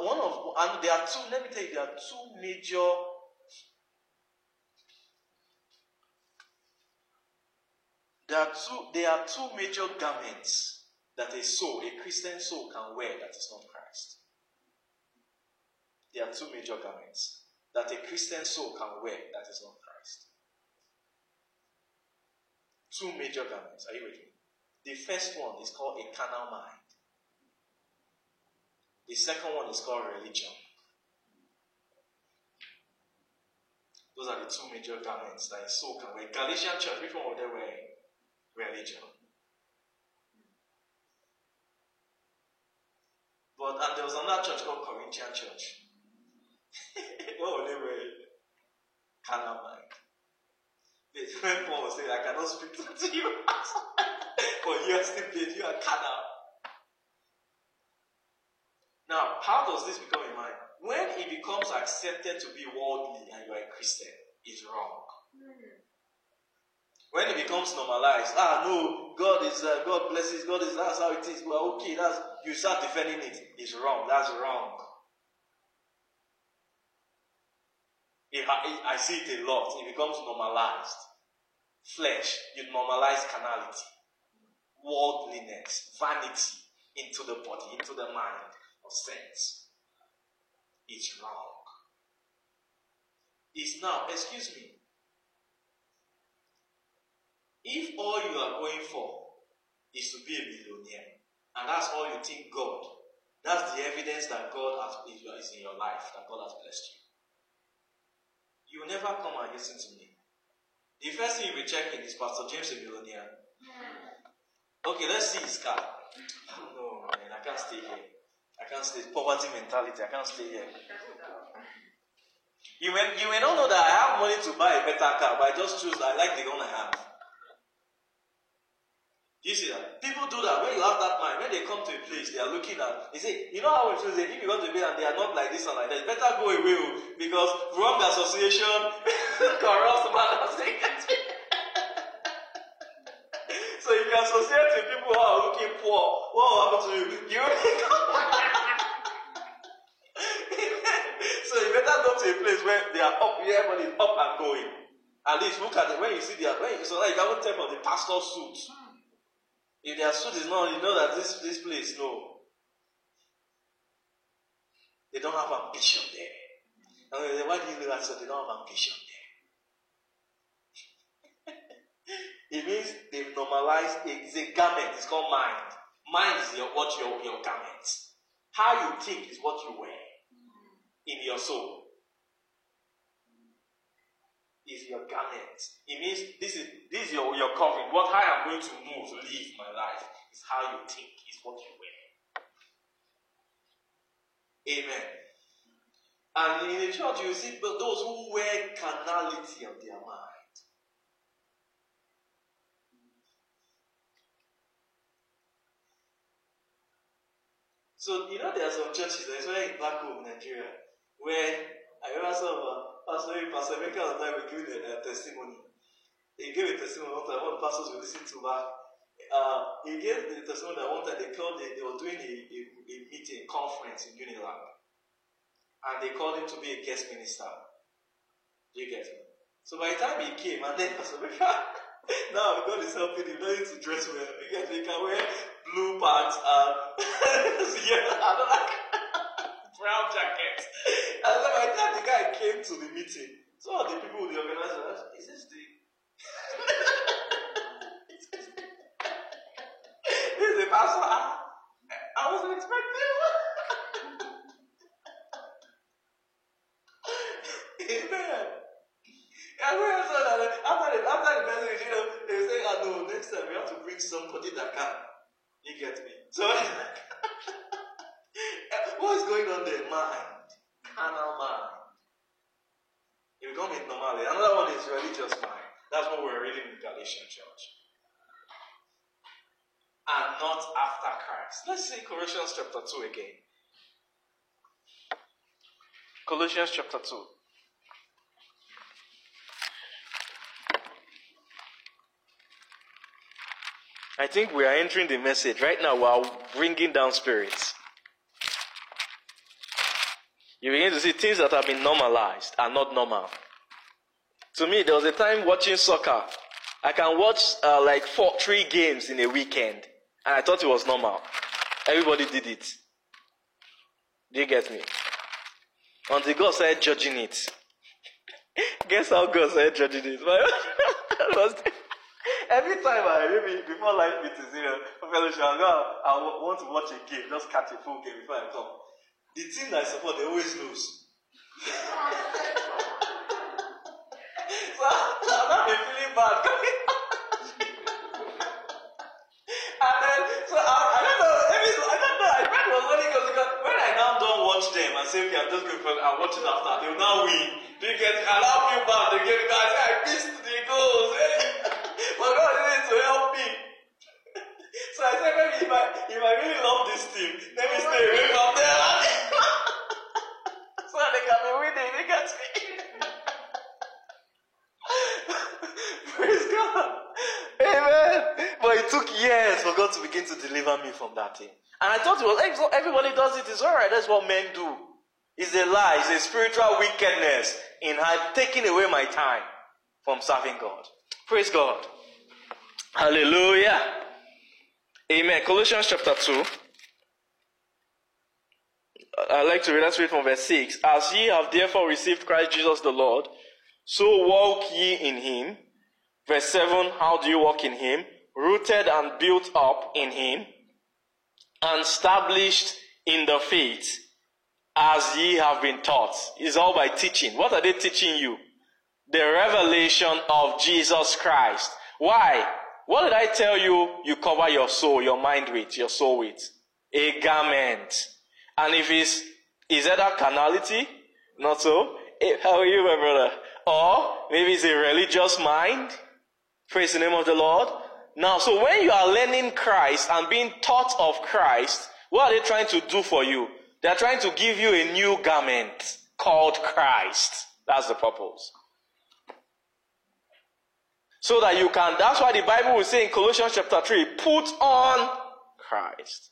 One of and there are two, let me tell you, there are two major there are two there are two major garments that a soul, a Christian soul, can wear that is not Christ. There are two major garments that a Christian soul can wear that is not Christ. Two major garments. Are you with me? The first one is called a carnal mind. The second one is called religion. Those are the two major garments that a soul can wear. Galatian church, which one were they wearing? Religion. But and there was another church called Corinthian Church. what were they wearing? Carnal mind. When Paul was saying, I cannot speak to you, but you are still dead, you are carnal. Now, how does this become a mind? When it becomes accepted to be worldly and you are a Christian, it's wrong. Mm. When it becomes normalized, ah no, God is uh, God blesses, God is that's how it is. Well, okay, that's you start defending it. It's wrong. That's wrong. It it- I see it a lot. It becomes normalized. Flesh, you normalize carnality, worldliness, vanity into the body, into the mind of saints. It's wrong. It's now, excuse me. If all you are going for is to be a millionaire, and that's all you think God, that's the evidence that God has is in your life, that God has blessed you. You will never come and listen to me. The first thing you'll be checking is Pastor James a millionaire. Okay, let's see his car. No, man, I can't stay here. I can't stay. Poverty mentality. I can't stay here. You may, you may not know that I have money to buy a better car, but I just choose. I like the one I have. You see that? People do that. When you have that mind, when they come to a place, they are looking at, they say, you know how it feels, if you go to bed and they are not like this and like that, you better go away oh, because wrong association corrupts manners. so you associate with people who are looking poor, what will happen to you? You So you better go to a place where they are up, everybody is up and going. At least look at it when you see their when you, so that you can tell from the pastor suit. If their suit is not, you know that this this place, no. They don't have ambition there. And they, why do you do that? So they don't have ambition there. it means they've normalized it's a garment, it's called mind. Mind is your what your, your garment. How you think is what you wear in your soul is your garment. It means this is this is your, your covering. What how I'm going to move, live my life is how you think, is what you wear. Amen. And in the church, you see but those who wear carnality on their mind. So you know there are some churches, especially in back home Nigeria, where I remember some pastor, Pastor at the time we giving a, a testimony. He gave a testimony one time. One pastors we listened to back. Uh, he gave the testimony that one time they called. They, they were doing a, a, a meeting, conference in Unilag, and they called him to be a guest minister. Do you get me? So by the time he came, and then Pastor Emeka, now God is helping him. Need to dress well. You get me? He can wear blue pants and yeah, I like brown jacket. And so the the guy came to the meeting, some of the people, the organizers, is this the this is the pastor? I, I wasn't expecting. Amen. After after the you know, they oh no, next time we have to bring somebody that can. You get me? So, what is going on there? Mind. Carnal mind. You become it normally. Another one is religious mind. That's what we're reading in Galatian church. And not after Christ. Let's see Colossians chapter 2 again. Colossians chapter 2. I think we are entering the message. Right now, we are bringing down spirits. You begin to see things that have been normalized are not normal. To me, there was a time watching soccer. I can watch uh, like four, three games in a weekend, and I thought it was normal. Everybody did it. Do you get me? Until God started judging it. Guess how God started judging it? Every time I maybe before life meetings, you know, fellowship, I want to watch a game, just catch a full game before I come. The team that I support, they always lose. so I'm not feeling bad. and then, so I, I don't know, I don't know, I it was only because when I now don't watch them and say, okay, I'm just going to I'll watch it after, they will now win. You get me? I now feel bad, they get guys, I missed the goals. But God needed to help me. so I said, maybe if I, if I really love this team, let me stay away from them. Took years for God to begin to deliver me from that thing. And I thought it was everybody does it, it's alright, that's what men do. It's a lie. It's a spiritual wickedness in taking away my time from serving God. Praise God. Hallelujah. Amen. Colossians chapter 2. I'd like to read, let's read from verse 6. As ye have therefore received Christ Jesus the Lord, so walk ye in him. Verse 7, how do you walk in him? Rooted and built up in him, and established in the faith, as ye have been taught. Is all by teaching. What are they teaching you? The revelation of Jesus Christ. Why? What did I tell you? You cover your soul, your mind with, your soul with. A garment. And if it's, is that a carnality? Not so. How are you, my brother? Or maybe it's a religious mind. Praise the name of the Lord. Now, so when you are learning Christ and being taught of Christ, what are they trying to do for you? They are trying to give you a new garment called Christ. That's the purpose. So that you can, that's why the Bible will say in Colossians chapter 3, put on Christ.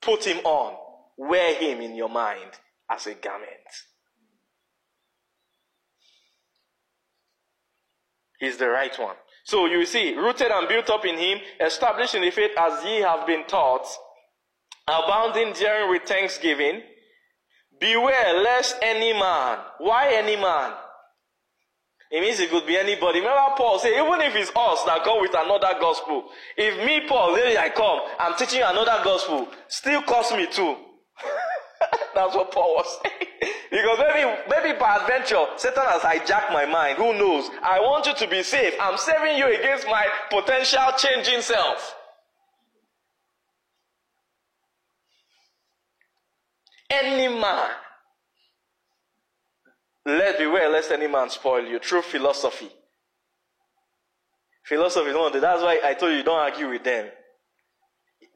Put him on. Wear him in your mind as a garment. He's the right one. So you see, rooted and built up in him, established in the faith as ye have been taught, abounding therein with thanksgiving. Beware lest any man, why any man? It means it could be anybody. Remember Paul said, even if it's us that come with another gospel, if me, Paul, really I come, I'm teaching another gospel, still cost me too. That's what Paul was saying. Because maybe, maybe by adventure, Satan has hijacked my mind. Who knows? I want you to be safe. I'm saving you against my potential changing self. Any man. Let beware lest any man spoil you True philosophy. Philosophy, no, that's why I told you don't argue with them.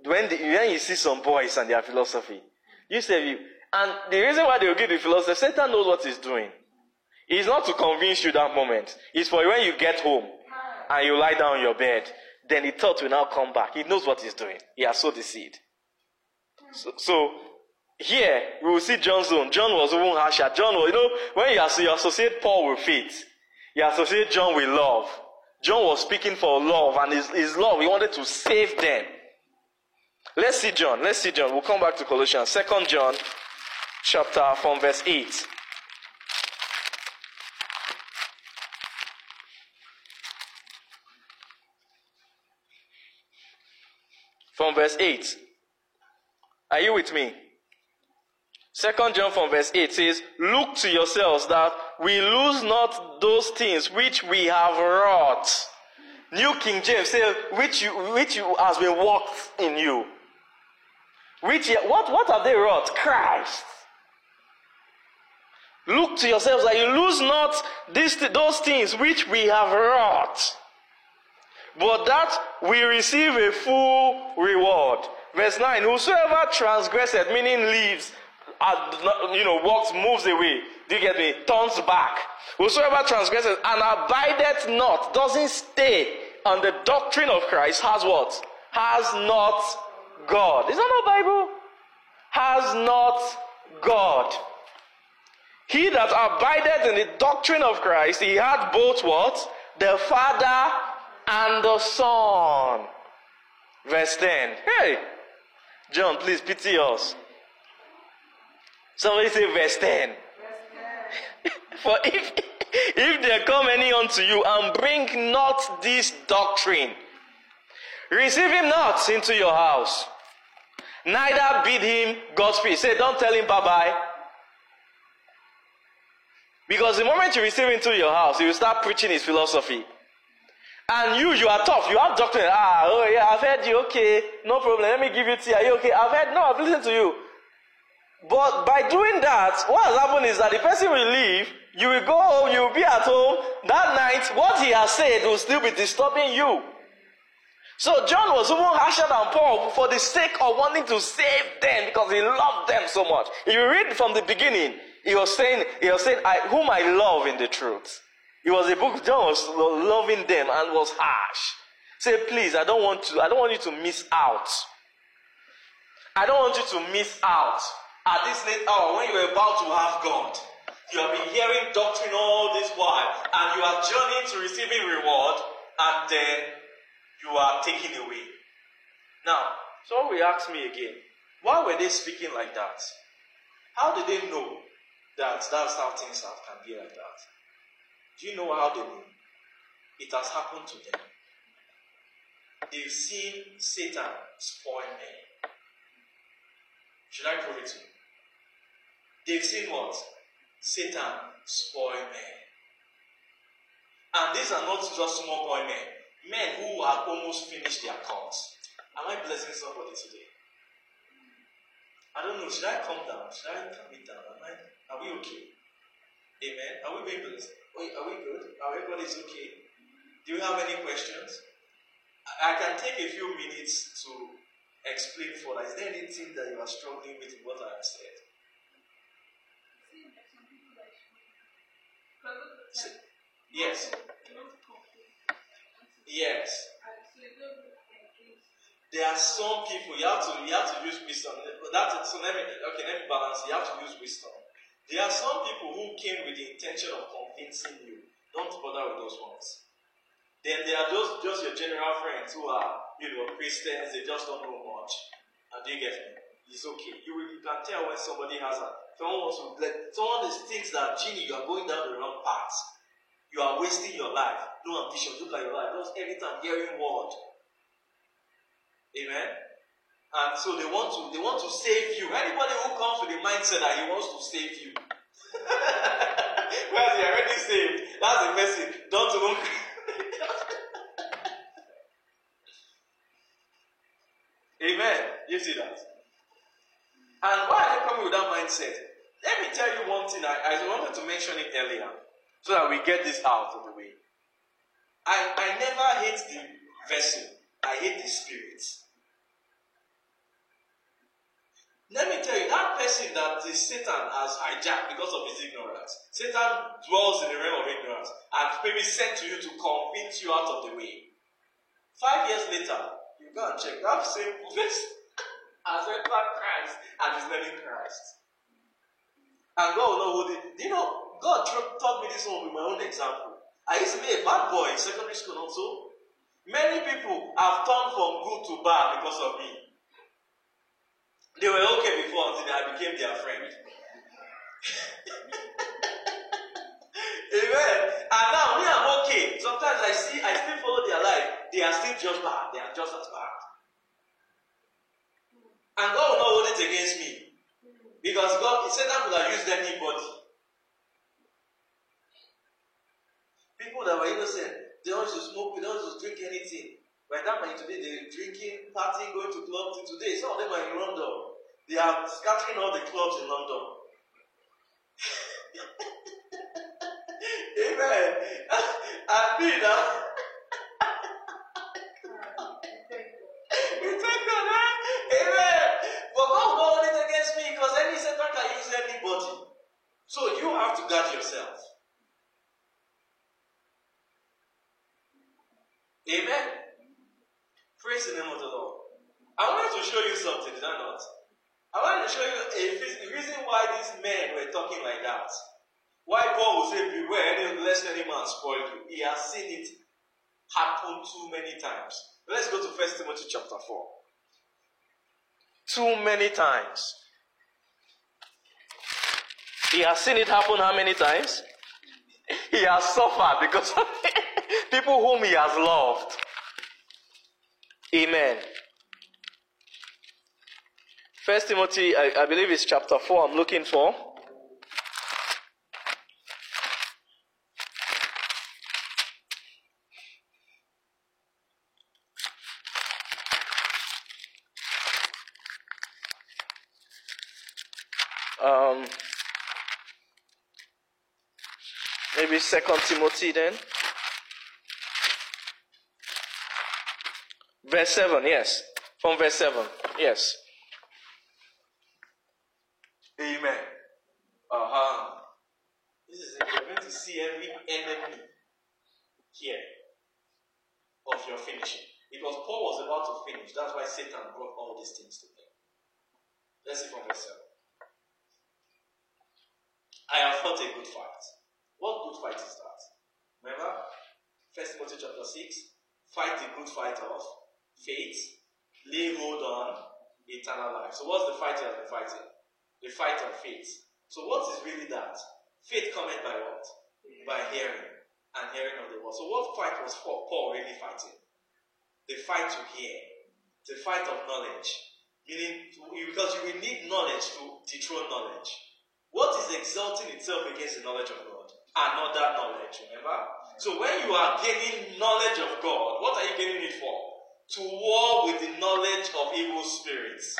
When, the, when you see some boys and their philosophy, you say and the reason why they will give the philosophy, Satan knows what he's doing. It's not to convince you that moment. It's for when you get home and you lie down on your bed, then the thought will now come back. He knows what he's doing. He has sowed the seed. So, so here we will see John's own. John was even harsher. John was, you know, when you, you associate Paul with faith, you associate John with love. John was speaking for love, and his, his love, he wanted to save them. Let's see John. Let's see John. We'll come back to Colossians. Second John, chapter from verse 8. From verse 8. Are you with me? Second John from verse 8 says, Look to yourselves that we lose not those things which we have wrought. New King James says, which you, which you has been worked in you. Which, what, what have they wrought? Christ. Look to yourselves that you lose not these, those things which we have wrought, but that we receive a full reward. Verse 9, whosoever transgresseth, meaning leaves, you know, walks, moves away. Do you get me? Turns back. Whosoever transgresseth and abideth not, doesn't stay on the doctrine of Christ, has what? Has not God. Is that not Bible? Has not God. He that abideth in the doctrine of Christ, he had both what? The Father and the Son. Verse 10. Hey, John, please pity us. Somebody say verse 10. For if, if there come any unto you and bring not this doctrine, receive him not into your house. Neither bid him Godspeed. Say, don't tell him bye bye. Because the moment you receive into your house, he will start preaching his philosophy. And you, you are tough. You have doctrine. Ah, oh yeah, I've heard you. Okay, no problem. Let me give you tea. Are you okay? I've heard. No, I've listened to you. But by doing that, what has happened is that the person will leave. You will go home. You will be at home. That night, what he has said will still be disturbing you. So John was even harsher than Paul for the sake of wanting to save them because he loved them so much. If you read from the beginning, he was saying, he was saying, I, whom I love in the truth. It was a book, John was loving them and was harsh. Say, please, I don't want to, I don't want you to miss out. I don't want you to miss out. At this late hour, when you're about to have God, you have been hearing doctrine all this while, and you are journeying to receiving reward, and then you are taken away. Now, someone will ask me again, why were they speaking like that? How did they know that that's how things have, can be like that? Do you know how they knew? It has happened to them. They've seen Satan spoil men. Should I prove it to you? They've seen what? Satan spoil men. And these are not just small boy men, men who have almost finished their course. Am I blessing somebody today? I don't know. Should I calm down? Should I calm it down? Am I, are we okay? Amen. Are we being blessed? Are we good? Are everybody's okay? Do you have any questions? I can take a few minutes to explain further. Is there anything that you are struggling with in what I have said? Yes. Yes. There are some people you have to you have to use wisdom. That's so let me okay, let me balance. You have to use wisdom. There are some people who came with the intention of convincing you. Don't bother with those ones. Then there are those just your general friends who are, you know, Christians, they just don't know much. And do you get me? It's okay. You, will, you can tell when somebody has a someone wants to like someone thinks that Genie, you are going down the wrong path. You are wasting your life. No ambition, look at your life. Just every time hearing word. Amen. And so they want to they want to save you. Anybody who comes with the mindset that he wants to save you. well, you're already saved. That's the message. Don't even Amen. You see that? And why are they coming with that mindset? Let me tell you one thing. I, I wanted to mention it earlier so that we get this out of the way. I, I never hate the vessel, I hate the spirit. Let me tell you, that person that the Satan has hijacked because of his ignorance, Satan dwells in the realm of ignorance and maybe sent to you to convince you out of the way. Five years later, you go and check that same person has entered Christ and is learning Christ. And God will know who did. You know, God taught me this one with my own example. I used to be a bad boy in secondary school also. Many people have turned from good to bad because of me. They were okay before until I became their friend. Amen. And now me, I'm okay. Sometimes I see, I still follow their life. They are still just bad. They are just as bad. And God will not hold it against me. Because God, that could have used anybody. People that were innocent, they don't to smoke, they don't to drink anything. By that time today, they're drinking, partying, going to clubs. Today, some of them are in London. They are scattering all the clubs in London. Amen. And me now. We eh? Amen. Against me because any anybody. So you have to guard yourself. Amen. Praise the name of the Lord. I wanted to show you something, did I not? I want to show you a reason why these men were talking like that. Why Paul will say, Beware, any, lest any man spoil you. He has seen it happen too many times. Let's go to First Timothy chapter 4. Too many times. He has seen it happen how many times? He has suffered because of people whom he has loved. Amen. First Timothy, I, I believe it's chapter 4 I'm looking for. Um, maybe Second Timothy then. Verse 7, yes. From verse 7, yes. Amen. Uh-huh. This is it. You're going to see every enemy here of your finishing. Because Paul was about to finish. That's why Satan brought all these things to him. Let's see from verse 7. I have fought a good fight. What good fight is that? Remember? First Timothy chapter 6. Fight the good fight of faith. Lay hold on eternal life. So what's the fight you have been fighting? The fight of faith. So what is really that? Faith coming by what? By hearing. And hearing of the word. So what fight was Paul really fighting? The fight to hear. The fight of knowledge. Meaning, because you will need knowledge to dethrone knowledge. What is exalting itself against the knowledge of God? Another knowledge, remember? So when you are gaining knowledge of God, what are you gaining it for? To war with the knowledge of evil spirits.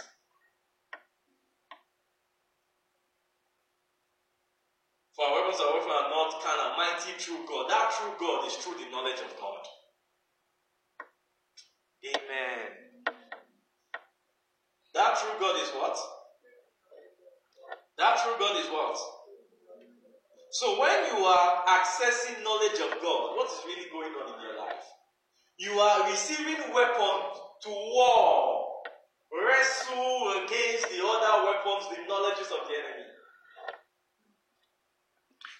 For our weapons of warfare are not carnal, mighty through God. That true God is through the knowledge of God. Amen. That true God is what? That true God is what? So when you are accessing knowledge of God, what is really going on in your life? You are receiving weapons to war, wrestle against the other weapons, the knowledges of the enemy.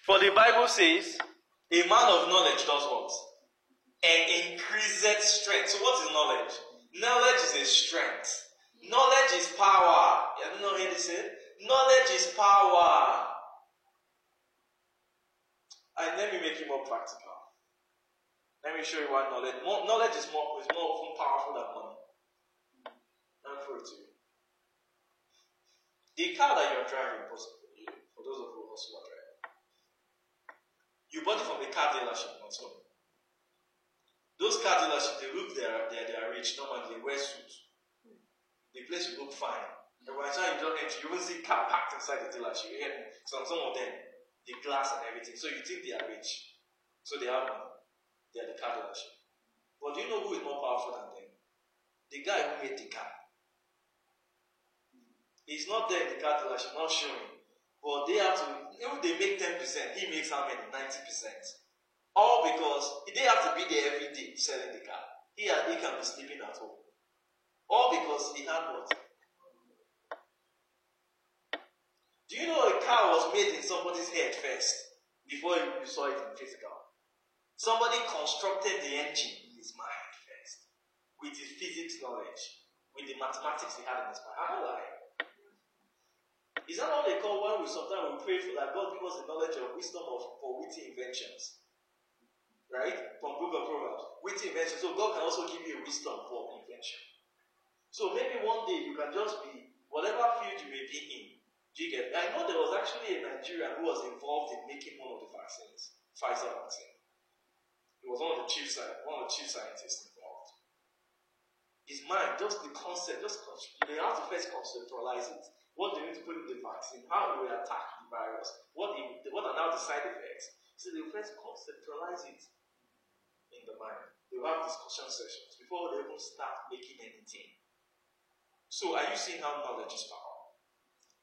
For the Bible says, a man of knowledge does what? And increaseth strength. So what is knowledge? Knowledge is a strength. Knowledge is power. You don't know what he said? Knowledge is power. And let me make it more practical. Let me show you why knowledge. More, knowledge is more is more often powerful than money. Me prove it to you. The car that you're driving, for those of you who also are driving, you bought it from a car dealership, not so. Those car dealerships, they look they are, they are, they are rich. Normally, they wear suits. The place will look fine. And by the time you don't enter, you will see car packed inside the dealership. You Some, some of them, the glass and everything. So you think they are rich. So they have money. They are the car dealership. But do you know who is more powerful than them? The guy who made the car. He's not there in the car dealership, not showing. But they have to, if they make 10%, he makes how many? 90%. All because he didn't have to be there every day selling the car. He, he can be sleeping at home. All because he had what? Do you know a car was made in somebody's head first before you, saw it in physical? Somebody constructed the engine in his mind first with his physics knowledge, with the mathematics he had in his mind. Am I lying? Is that what they call when we sometimes we pray for that God give us the knowledge of wisdom of? Right? From Book of Proverbs. Witty inventions. So God can also give you wisdom for invention. So maybe one day you can just be whatever field you may be in, do you get? I know there was actually a Nigerian who was involved in making one of the vaccines, Pfizer vaccine. He was one of the chief one of the chief scientists involved. His mind, just the concept, just they have to first conceptualize it. What they need to put in the vaccine, how do we attack the virus, what, what are now the side effects. So they first conceptualize it in the mind. They will have discussion sessions before they even start making anything. So are you seeing how knowledge is power?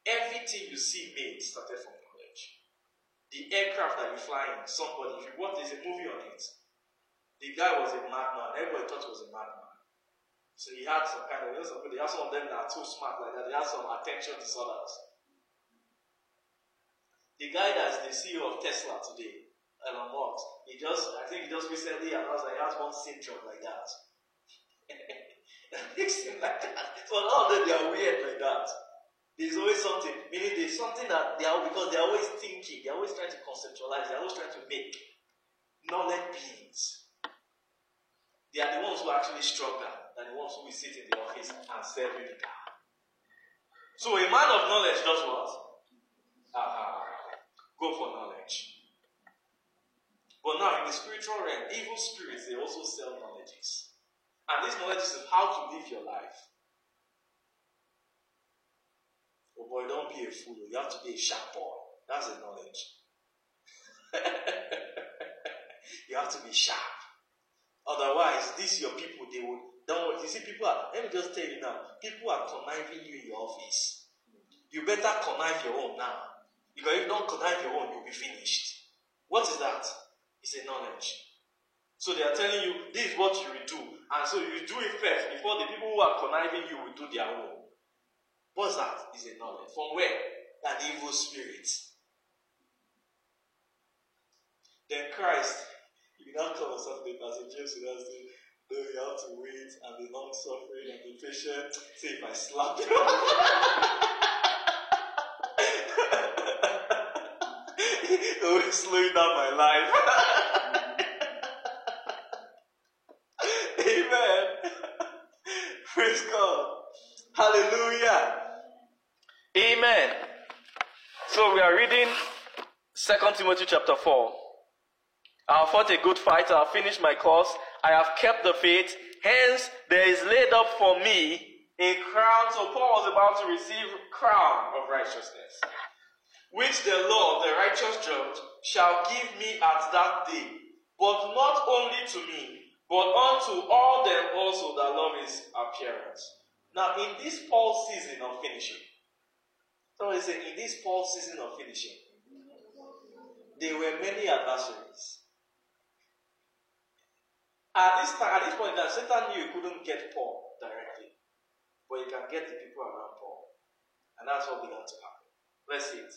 Everything you see made started from knowledge. The aircraft that you fly in, somebody, if you watch, there's a movie on it. The guy was a madman. Everybody thought he was a madman. So he had some kind of, you know, some, they have some of them that are too smart like that. They have some attention disorders. The guy that's the CEO of Tesla today, Elon Musk, he just, I think he just recently announced that he has one syndrome like that. that makes like that. So a lot of them, they are weird like that. There's always something, meaning there's something that they are because they're always thinking, they're always trying to conceptualize, they're always trying to make knowledge beings. They are the ones who actually stronger than the ones who will sit in the office and serve you the car. So a man of knowledge does what? Uh, go for knowledge. But now in the spiritual realm, evil spirits they also sell knowledges. And this knowledge is how to live your life. Oh boy, don't be a fool. You have to be a sharp boy. That's the knowledge. you have to be sharp. Otherwise, these your people, they will don't worry. You see, people are let me just tell you now, people are conniving you in your office. You better connive your own now. Because if you don't connive your own, you'll be finished. What is that? It's a knowledge. So they are telling you this is what you will do. And so you do it first before the people who are conniving you will do their own. What's that? Is a knowledge. From where? An evil spirit. Then Christ, you now come on Saturday, Pastor James will now say, no, you have to wait and be long suffering and be patient. See if I slap you. it will slow down my life. Amen. Praise God. Hallelujah. Amen. So we are reading 2 Timothy chapter 4. I have fought a good fight. I have finished my course. I have kept the faith. Hence, there is laid up for me a crown. So Paul was about to receive crown of righteousness, which the Lord, the righteous judge, shall give me at that day. But not only to me, but unto all them also that love his appearance. Now, in this Paul season of finishing, somebody say, in this Paul season of finishing, there were many adversaries. At this time, at this point, now Satan knew he couldn't get Paul directly, but he can get the people around Paul, and that's what began to happen. Let's see it.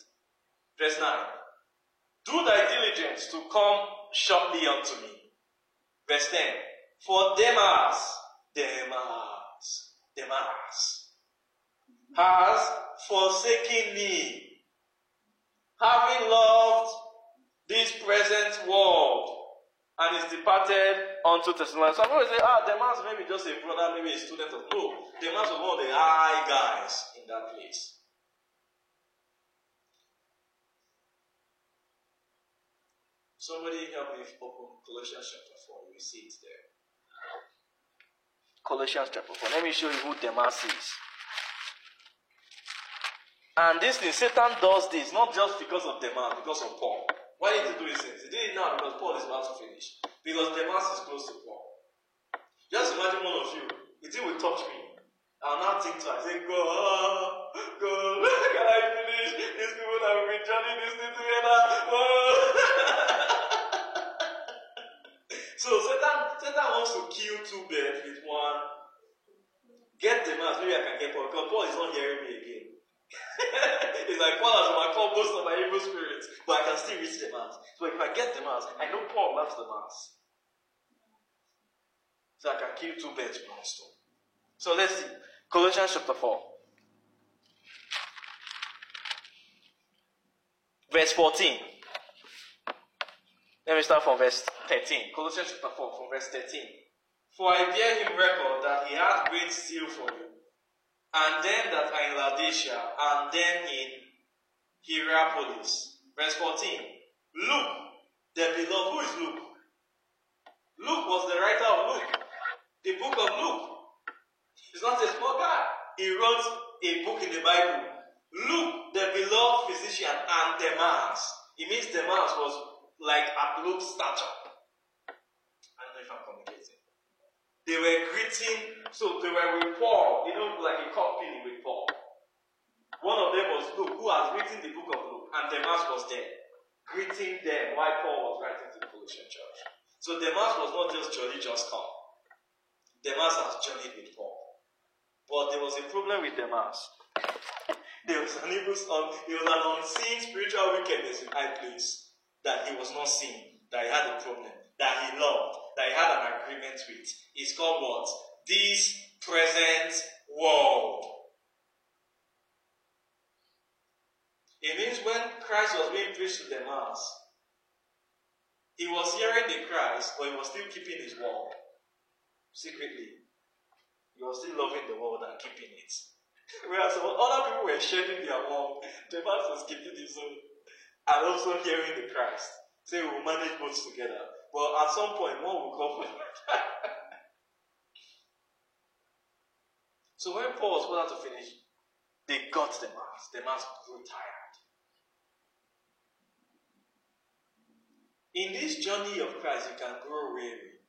Verse nine: Do thy diligence to come shortly unto me. Verse ten: For Demas, Demas, Demas has forsaken me, having loved this present world and is departed unto Thessalonica. Some people say, ah, Demas maybe just a brother, maybe a student of. No, Demas was one of the high guys in that place. Somebody help me open Colossians chapter 4. You see it there. Colossians chapter 4. Let me show you who Demas is. And this thing, Satan does this not just because of Demas, because of Paul. Why did he do this? He did it now because Paul is about to finish. Because Demas is close to Paul. Just imagine one of you. It will touch me. I'll now think twice. Say, God, God, can I finish? These people that been journeying this thing together. Oh. so Satan, Satan wants to kill two birds with one. Get Demas. Maybe I can get Paul. Because Paul is not hearing me again. it's like Paul has overcome most of my evil spirits, but I can still reach Demas. So if I get Demas, I know Paul loves Demas. So I can kill two birds with one stone. So let's see. Colossians chapter 4. Verse 14. Let me start from verse 13. Colossians chapter 4, from verse 13. For I bear him record that he hath great zeal for you and them that are in Laodicea, and then in Hierapolis. Verse 14. Luke, the beloved, who is Luke? Luke was the writer of Luke, the book of Luke. He's not a small guy. He wrote a book in the Bible. Luke, the beloved physician, and Demas. It means Demas was like at Luke's stature. I don't know if I'm communicating. They were greeting, so they were with Paul, you know, like a company with Paul. One of them was Luke, who has written the book of Luke, and Demas was there, greeting them while Paul was writing to the Colossian church. So Demas was not just jolly, just come. Demas has journeyed with Paul. But there was a problem with Demas. there was an evil son, there was an unseen spiritual wickedness in high place that he was not seeing, that he had a problem, that he loved, that he had an agreement with. It's called what? This present world. It means when Christ was being preached to the mass, he was hearing the Christ, but he was still keeping his word secretly. He was still loving the world and keeping it. Whereas other people were shedding their word, the man was keeping his own and also hearing the Christ. So we'll manage both together. But at some point, one will come. so when Paul was about to finish, they got Demas. The mass grew tired. In this journey of Christ, you can grow weary.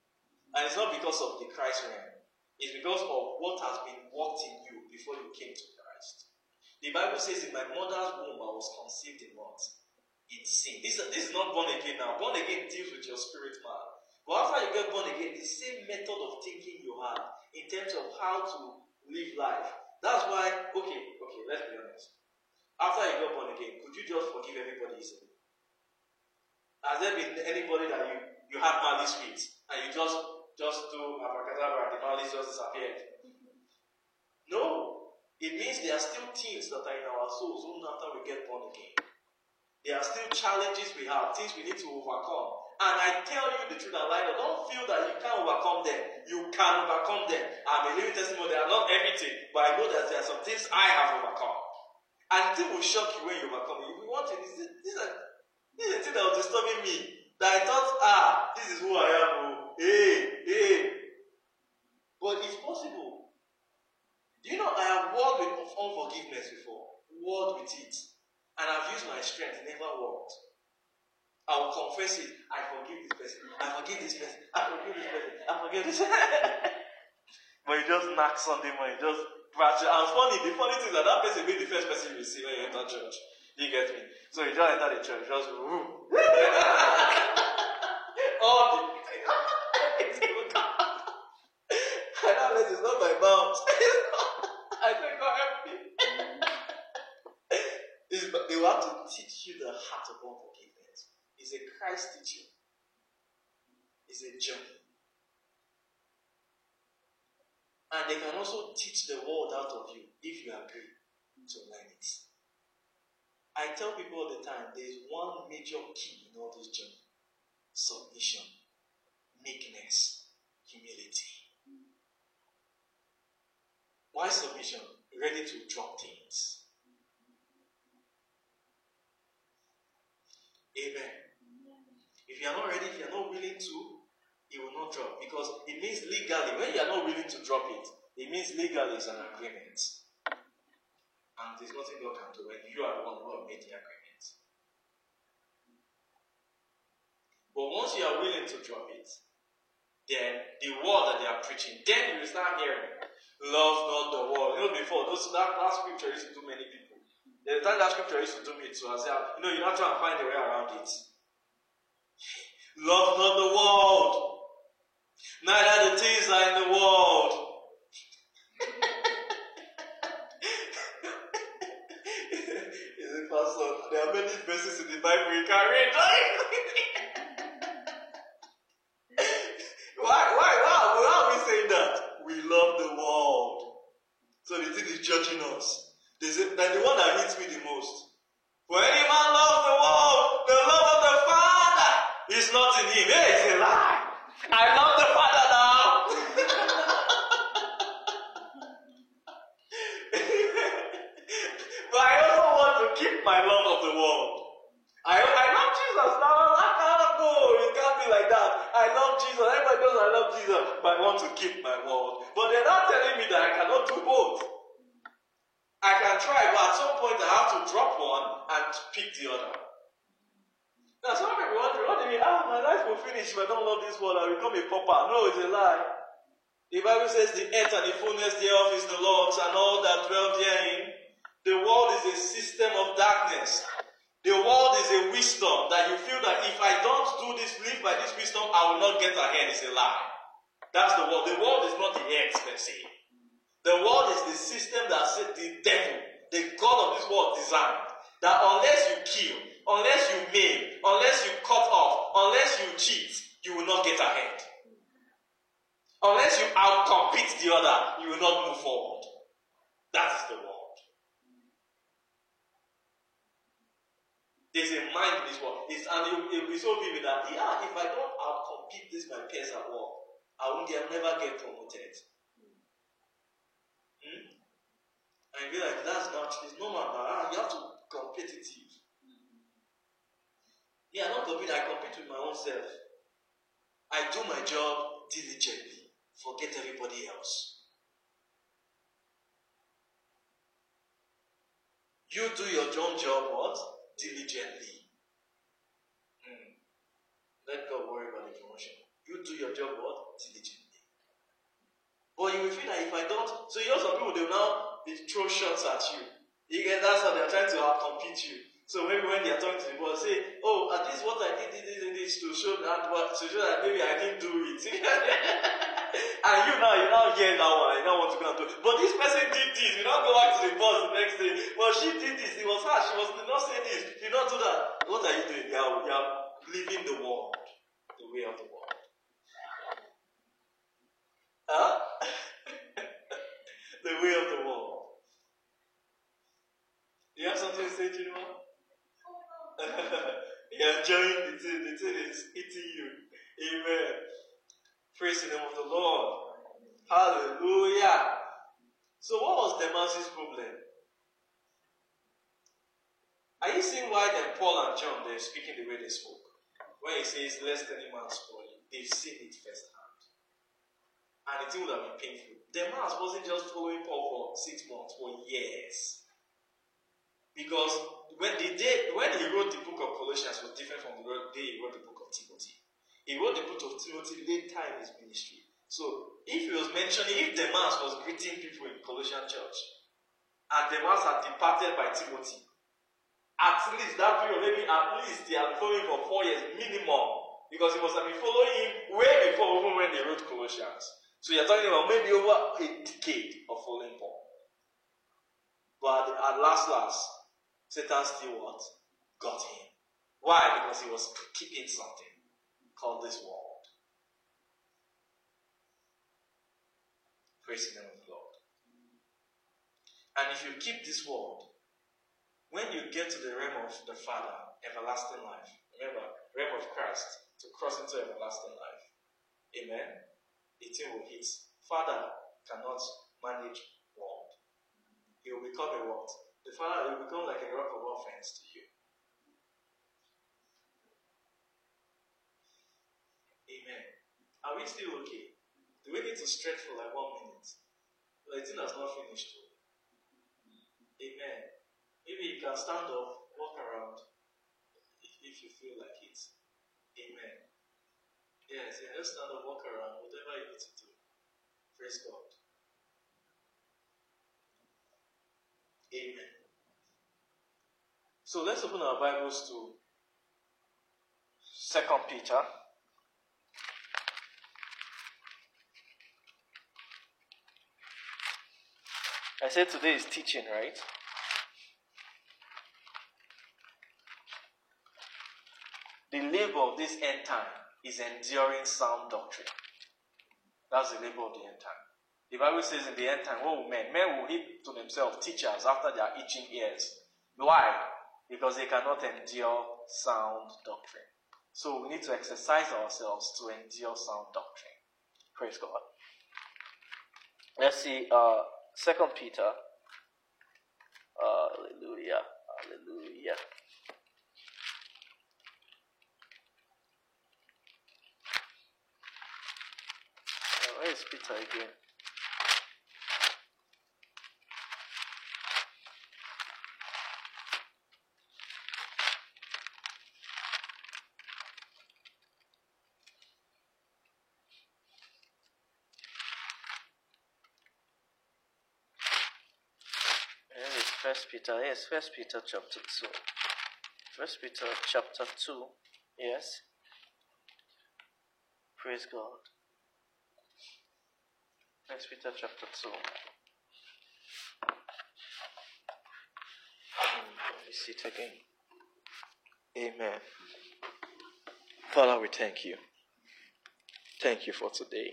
And it's not because of the Christ realm. It's because of what has been worked in you before you came to Christ. The Bible says, In my mother's womb I was conceived in what? In sin. This, this is not born again now. Born again deals with your spirit man. But after you get born again, the same method of thinking you have in terms of how to live life. That's why, okay, okay, let's be honest. After you got born again, could you just forgive everybody easily? Has there been anybody that you, you have malice with and you just just do abracadabra and the malice just disappeared? No. It means there are still things that are in our souls even after we get born again. There are still challenges we have, things we need to overcome. And I tell you the truth and lie, don't feel that you can't overcome them. You can overcome them. I'm a living testimony. They are not everything, but I know that there are some things I have overcome. And it will shock you when you overcome it. If you want it, this is, this is, this is a thing that was disturbing me. That I thought, ah, this is who I am. Oh. Hey, hey. But it's possible. Do you know I have worked with unforgiveness before? Worked with it. And I've used my strength, never worked. I will confess it. I forgive this person. I forgive this person. I forgive this person. I forgive this person. But you just knock Sunday morning, just practice. And funny, the funny thing is that that person will be the first person you see when you enter church. You get me? So you just enter the church, just woo. All the I know this is not my mouth. I think God help me. Will have to teach you the heart of unforgiveness. It's a Christ teaching. It's a journey. And they can also teach the world out of you if you agree to learn it. I tell people all the time there's one major key in all this journey submission, meekness, humility. Why submission? Ready to drop things. Amen. If you are not ready, if you are not willing to, it will not drop. Because it means legally, when you are not willing to drop it, it means legally it's an agreement. And there's nothing God can do when you are the one who made the agreement. But once you are willing to drop it, then the word that they are preaching, then you will start hearing, love not the world. You know, before, those, that, that scripture used to do many people. The time that scripture used to do me I said, ah, you know, you're not trying to find a way around it. Love not the world, neither the things that are in the world. Is it Pastor? There are many verses in the Bible you can read. why, why, why, why are we saying that? We love the world. So the thing is judging us. They say, that the one that hits me the most. For any man loves the world, the love of the Father is not in him. Hey, it's a lie. I love the Father now. but I also want to keep my love of the world. I, I love Jesus now. I cannot go. It can't be like that. I love Jesus. Everybody knows I love Jesus, but I want to keep my word. But they're not telling me that I cannot do both. I can try, but at some point I have to drop one and pick the other. Now, some people wonder, what do you mean? Ah, my life will finish if I don't love this world. I'll become a pauper. No, it's a lie. The Bible says the earth and the fullness thereof is the Lord's and all that dwell therein. The world is a system of darkness. The world is a wisdom that you feel that if I don't do this, live by this wisdom, I will not get ahead. It's a lie. That's the world. The world is not the earth per se. The world is the system that said the devil, the God of this world designed. That unless you kill, unless you maim, unless you cut off, unless you cheat, you will not get ahead. Unless you outcompete the other, you will not move forward. That is the world. There's a mind in this world. It's, and it, will be so vivid that, yeah, if I don't outcompete this my peers at work, I will never get promoted. Hmm? And you be like, that's not, it's normal, ah, you have to competitive. Yeah, not compete, I compete with my own self. I do my job diligently, forget everybody else. You do your own job what? Diligently. Hmm. Let God worry about the promotion. You do your job what? Diligently. But you will feel that if I don't, so you know some people they will now they throw shots at you. You get that's how they're trying to outcompete you. So maybe when they are talking to the boss, say, "Oh, at least what I did, this, this, and this to show that, what to show that maybe I didn't do it." and you now, you now hear that one, you now want to go and do it. But this person did this. You now go back to the boss the next day. Well, she did this. It was her. She was did not say this. Did not do that. What are you doing? You are, you are living the world, the way of the world. Huh? The way of the world. You have something to say, Chinua? You're enjoying the thing, the thing is eating you. Amen. Praise the name of the Lord. Hallelujah. So, what was Demas's problem? Are you seeing why then Paul and John they're speaking the way they spoke? When he says, Lest any man spoil you, they've seen it firsthand. And it would have been painful. Demas wasn't just following Paul for six months, for years. Because when the day when he wrote the book of Colossians was different from the day he wrote the book of Timothy. He wrote the book of Timothy later in his ministry. So if he was mentioning, if Demas was greeting people in Colossian church, and Demas had departed by Timothy, at least that period, maybe at least he had following for four years minimum, because he must have been following him way before even when they wrote Colossians. So you're talking about maybe over a decade of following Paul. But at last, last, Satan still what? Got him. Why? Because he was keeping something called this world. Praise the name of the Lord. And if you keep this world, when you get to the realm of the Father, everlasting life, remember, realm of Christ, to cross into everlasting life. Amen. Thing will hit. Father cannot manage world. He will become a what? The Father will become like a rock of offense to you. Amen. Are we still okay? Do we need to stretch for like one minute? The thing has not finished. Amen. Maybe you can stand up, walk around, if, if you feel like it. Amen. Yes, yeah, just stand up, walk around, whatever you need to do. Praise God. Amen. So let's open our Bibles to Second Peter. I said today is teaching, right? The labor of this end time is enduring sound doctrine. That's the labor of the end time. The Bible says in the end time, what men? Men will heap to themselves teachers after their itching ears. Why? Because they cannot endure sound doctrine. So we need to exercise ourselves to endure sound doctrine. Praise God. Let's see, uh, Second Peter. Hallelujah. Hallelujah. Where is Peter again? First Peter. Yes, First Peter chapter two. First Peter chapter two. Yes. Praise God. First Peter chapter two. Hmm, Let me see it again. Amen. Father, we thank you. Thank you for today.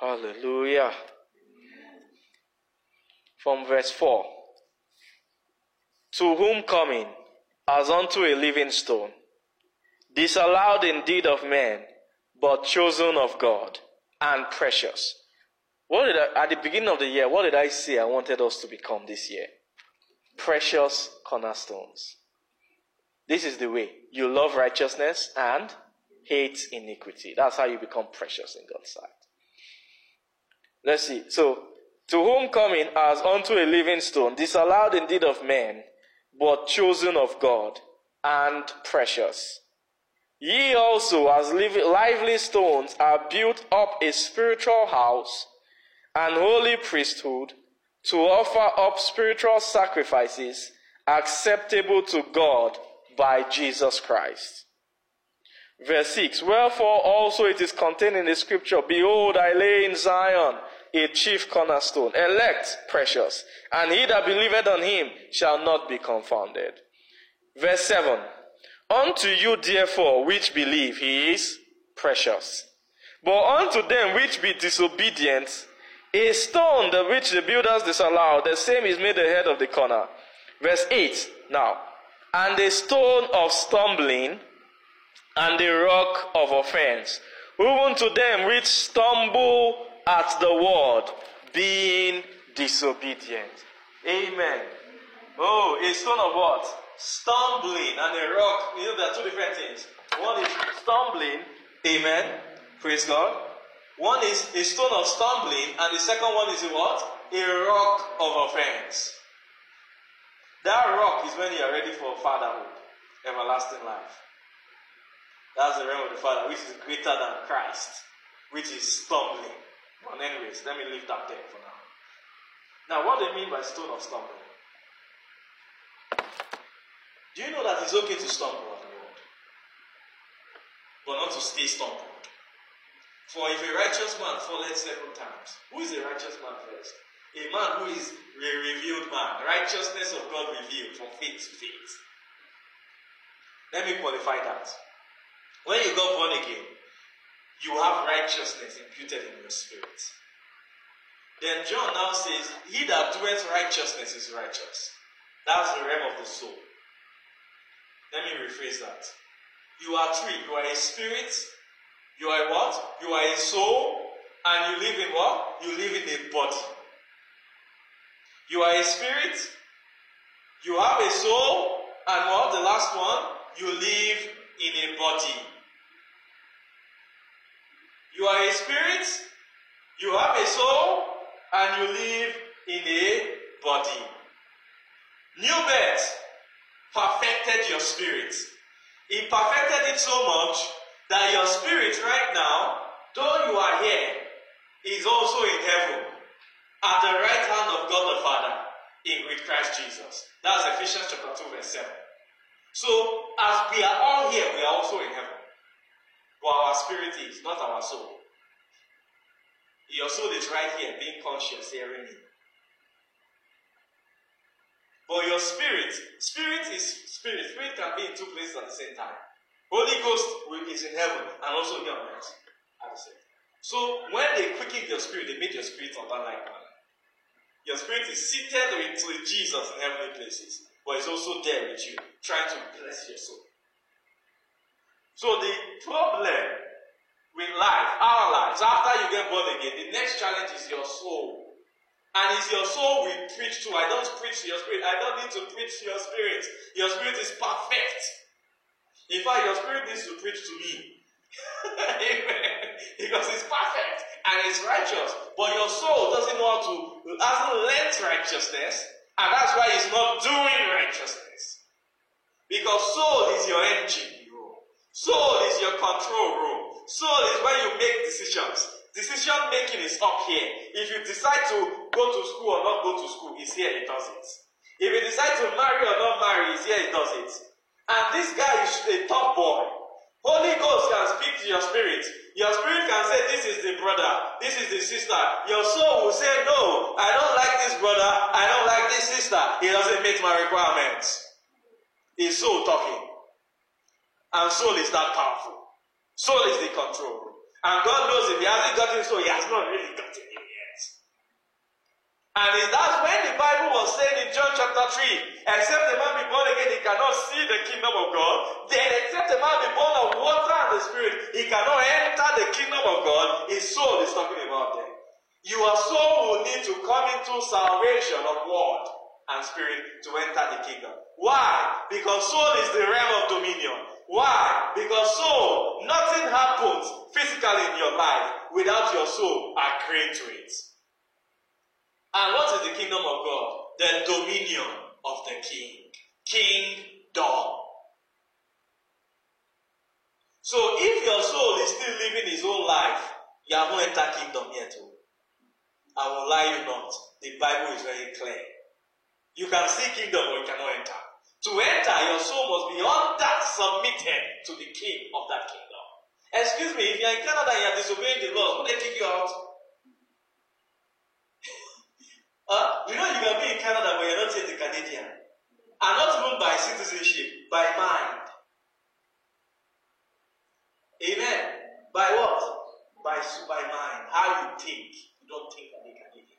Hallelujah. From verse 4 To whom coming as unto a living stone, disallowed indeed of men, but chosen of God and precious. What did I, at the beginning of the year, what did I say I wanted us to become this year? Precious cornerstones. This is the way. You love righteousness and hate iniquity. That's how you become precious in God's sight. Let's see. So, to whom coming as unto a living stone, disallowed indeed of men, but chosen of God, and precious. Ye also, as lively stones, are built up a spiritual house, and holy priesthood, to offer up spiritual sacrifices acceptable to God by Jesus Christ. Verse 6 Wherefore also it is contained in the scripture, Behold, I lay in Zion a chief cornerstone, elect, precious, and he that believeth on him shall not be confounded. Verse 7 Unto you, therefore, which believe, he is precious. But unto them which be disobedient, a stone the which the builders disallowed, the same is made the head of the corner. Verse 8 now. And a stone of stumbling and a rock of offense, even to them which stumble at the word, being disobedient. Amen. Oh, a stone of what? Stumbling and a rock. You know, there are two different things. One is stumbling. Amen. Praise God. One is a stone of stumbling, and the second one is a what? A rock of offense. That rock is when you are ready for fatherhood, everlasting life. That's the realm of the Father, which is greater than Christ, which is stumbling. But anyways, let me leave that there for now. Now, what do you mean by stone of stumbling? Do you know that it's okay to stumble at the Lord, but not to stay stumbled? For if a righteous man falleth seven times, who is a righteous man first? A man who is a revealed man, righteousness of God revealed from faith to faith. Let me qualify that. When you got born again, you have righteousness imputed in your spirit. Then John now says, He that doeth righteousness is righteous. That's the realm of the soul. Let me rephrase that. You are three. You are a spirit, you are what? You are a soul, and you live in what? You live in a body. You are a spirit, you have a soul, and what? The last one? You live in a body. You are a spirit, you have a soul, and you live in a body. New birth perfected your spirit. He perfected it so much that your spirit right now, though you are here, is also in heaven at the right hand of God the Father in with Christ Jesus. That's Ephesians chapter 2, verse 7. So, as we are all here, we are also in heaven. But our spirit is, not our soul. Your soul is right here, being conscious, hearing me. But your spirit, spirit is spirit. Spirit can be in two places at the same time. Holy Ghost is in heaven and also here on earth at the same. So when they quickened your spirit, they made your spirit of that like manner. Your spirit is seated with Jesus in heavenly places, but it's also there with you, trying to bless your soul. So the problem with life, our lives, after you get born again, the next challenge is your soul. And it's your soul we preach to. I don't preach to your spirit. I don't need to preach to your spirit. Your spirit is perfect. In fact, your spirit needs to preach to me. Amen. Because it's perfect and it's righteous. But your soul doesn't how to, hasn't learned righteousness. And that's why it's not doing righteousness. Because soul is your engine room. Soul is your control room. Soul is where you make decisions. Decision making is up here. If you decide to go to school or not go to school, it's here, it does it. If you decide to marry or not marry, it's here, it does it. And this guy is a top boy. Holy Ghost can speak to your spirit. Your spirit can say, This is the brother, this is the sister. Your soul will say, No, I don't like this brother, I don't like this sister. He doesn't meet my requirements. His soul talking. And soul is that powerful. Soul is the control. And God knows if he hasn't gotten so, he has not really gotten. And that's when the Bible was saying in John chapter 3, except a man be born again, he cannot see the kingdom of God. Then except a man be born of water and the spirit, he cannot enter the kingdom of God. His soul is talking about there. Your soul will need to come into salvation of word and spirit to enter the kingdom. Why? Because soul is the realm of dominion. Why? Because soul, nothing happens physically in your life without your soul agreeing to it. And what is the kingdom of God? The dominion of the king. Kingdom. So if your soul is still living his own life, you haven't entered kingdom yet. Oh. I will lie you not. The Bible is very clear. You can see kingdom, but you cannot enter. To enter, your soul must be under submitted to the king of that kingdom. Excuse me, if you're in Canada and you're disobeying the laws, will they kick you out? You know you can be in Canada but you're not yet a Canadian. And not even by citizenship, by mind. Amen. By what? By, by mind. How you think. You don't think like a Canadian.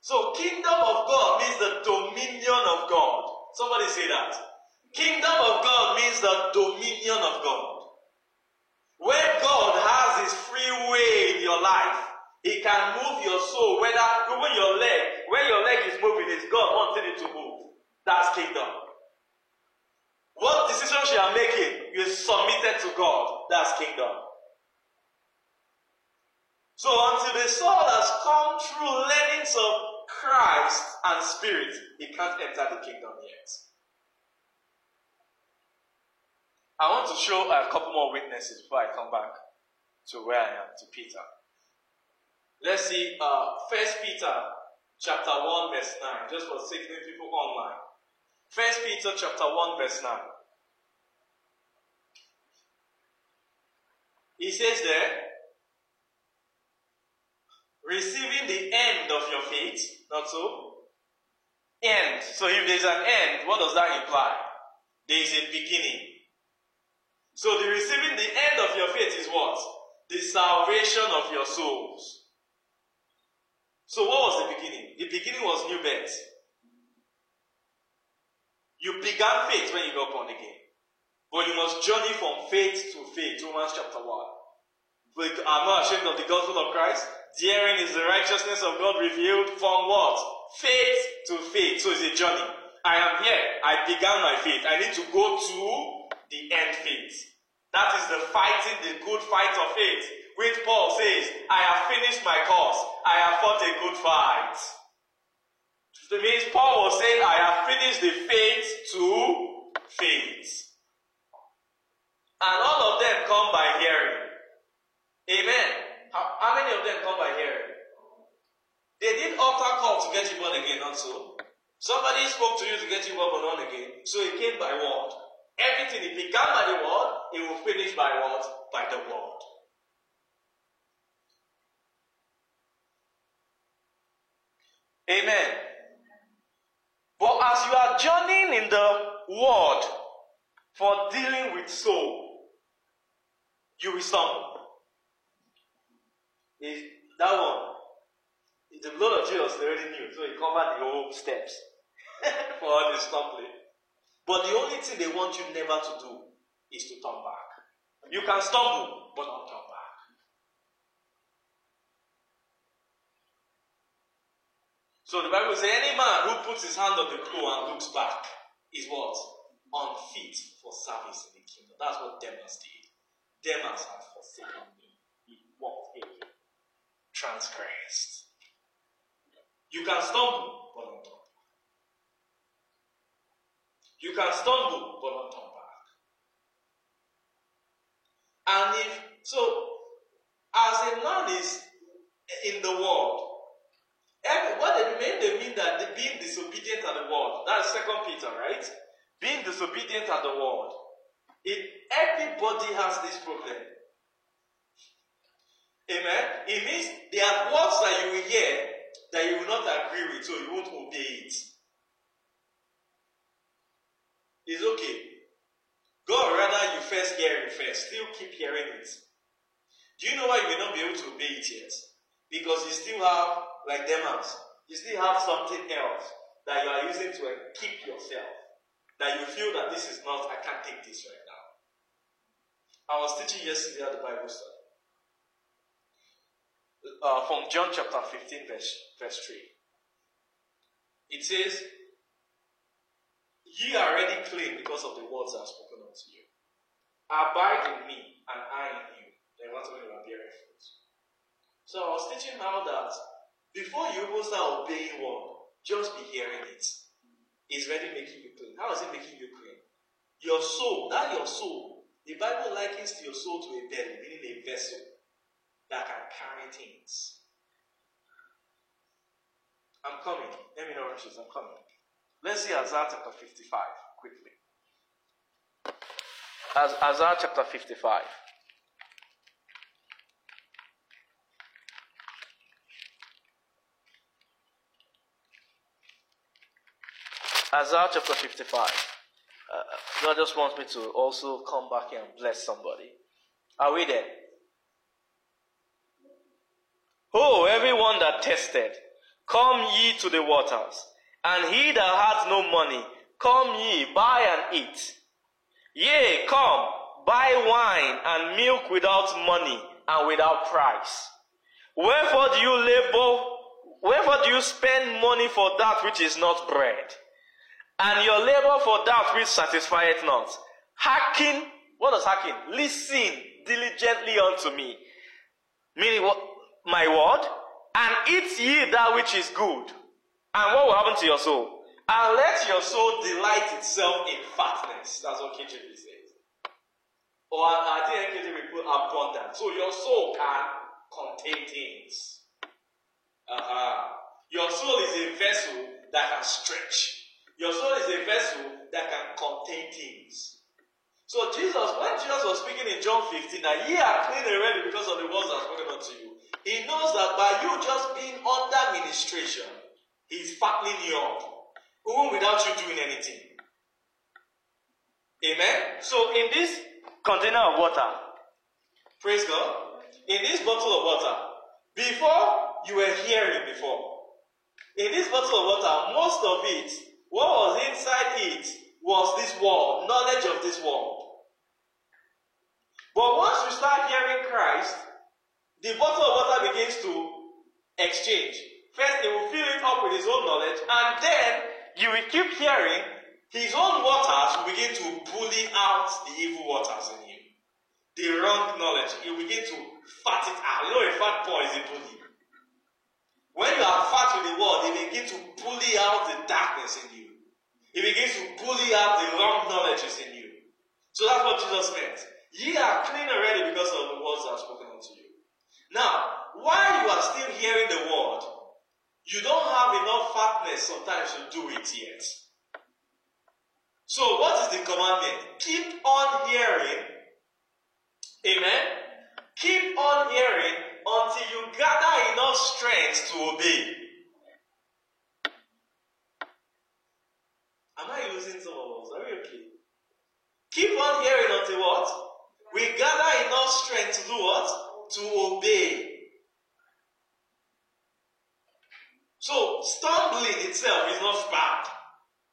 So kingdom of God means the dominion of God. Somebody say that. Kingdom of God means the dominion of God. Where God has his free way in your life he can move your soul, whether even your leg, when your leg is moving, it's God wanting it to move. That's kingdom. What decisions you are making, you submitted to God. That's kingdom. So until the soul has come through learnings of Christ and Spirit, it can't enter the kingdom yet. I want to show a couple more witnesses before I come back to where I am, to Peter. Let's see, uh, First Peter chapter 1, verse 9, just for of people online. First Peter chapter 1, verse 9. He says there, receiving the end of your faith, not so? End. So if there's an end, what does that imply? There is a beginning. So the receiving the end of your faith is what? The salvation of your souls. So what was the beginning? The beginning was new birth. You began faith when you got born again. But you must journey from faith to faith. Romans chapter 1. I'm not ashamed of the gospel of Christ. Therein is the righteousness of God revealed from what? Faith to faith. So it's a journey. I am here. I began my faith. I need to go to the end faith. That is the fighting, the good fight of faith. Which Paul says, I have finished my course. I have fought a good fight. It means Paul was saying, I have finished the faith to faith. And all of them come by hearing. Amen. How, how many of them come by hearing? They did altar call to get you born again, not so. Somebody spoke to you to get you born again, so it came by word. Everything it began by the word, it will finish by what? By the word. Amen. But as you are journeying in the word for dealing with soul, you will stumble. That one? The blood of Jesus already knew, so he covered the whole steps for all the stumbling. But the only thing they want you never to do is to turn back. You can stumble, but not turn back. So the Bible says any man who puts his hand on the plow and looks back is what? Unfit for service in the kingdom. That's what Demas did. Demas had forsaken me. He walked away, transgressed. You can stumble, but not turn back. You can stumble, but not turn back. And if so, as a man is in the world, every, what they mean, they mean that being disobedient at the world. That's Second Peter, right? Being disobedient at the world. It, everybody has this problem. Amen. It means there are words that you will hear that you will not agree with, so you won't obey it. It's okay. God rather you first hear it first, still keep hearing it. Do you know why you may not be able to obey it yet? Because you still have, like Demas, you still have something else that you are using to keep yourself. That you feel that this is not, I can't take this right now. I was teaching yesterday at the Bible study. Uh, from John chapter 15, verse, verse 3. It says, Ye are already clean because of the words I have spoken unto you. Abide in me, and I in you. Then what when you are bearing. So I was teaching how that before you even start obeying word, just be hearing it. It's already making you clean. How is it making you clean? Your soul, that your soul, the Bible likens to your soul to a belly, meaning a vessel that can carry things. I'm coming. Let me know rushes. I'm coming. Let's see Isaiah chapter 55 quickly. Isaiah chapter 55. Isaiah chapter 55. Uh, God just wants me to also come back here and bless somebody. Are we there? Oh, everyone that tested, come ye to the waters, and he that hath no money, come ye, buy and eat. Yea, come, buy wine and milk without money and without price. Wherefore do you labor, wherefore do you spend money for that which is not bread? And your labor for that which satisfieth not. Hearken, what does hearken? Listen diligently unto me. Meaning what? My word. And eat ye that which is good. And what will happen to your soul? And let your soul delight itself in fatness. That's what KJV says. Or I think KJV put abundant. So your soul can contain things. Uh-huh. Your soul is a vessel that can stretch. Your soul is a vessel that can contain things. So Jesus, when Jesus was speaking in John 15, that ye are clean already because of the words that are spoken unto you, he knows that by you just being under ministration, he's fattening you up, even without you doing anything. Amen. So in this container of water, praise God, in this bottle of water, before you were hearing before, in this bottle of water, most of it, what was inside it was this world, knowledge of this world. But once you start hearing Christ, the bottle of water begins to exchange. First, he will fill it up with his own knowledge, and then you will keep hearing his own waters will begin to bully out the evil waters in you. The wrong knowledge, he will begin to fat it out. You know, a fat boy is a bully. When you are fat with the world, he begins to bully out the darkness in you. He begins to bully out the wrong knowledges in you. So that's what Jesus meant. Ye are clean already because of the words that are spoken unto you. Now, while you are still hearing the word, you don't have enough fatness sometimes to do it yet. So, what is the commandment? Keep on hearing. Amen. Keep on hearing until you gather enough strength to obey. Am I losing some of us? Are we okay? Keep on hearing until what? We gather enough strength to do what? To obey. So, stumbling itself is not bad.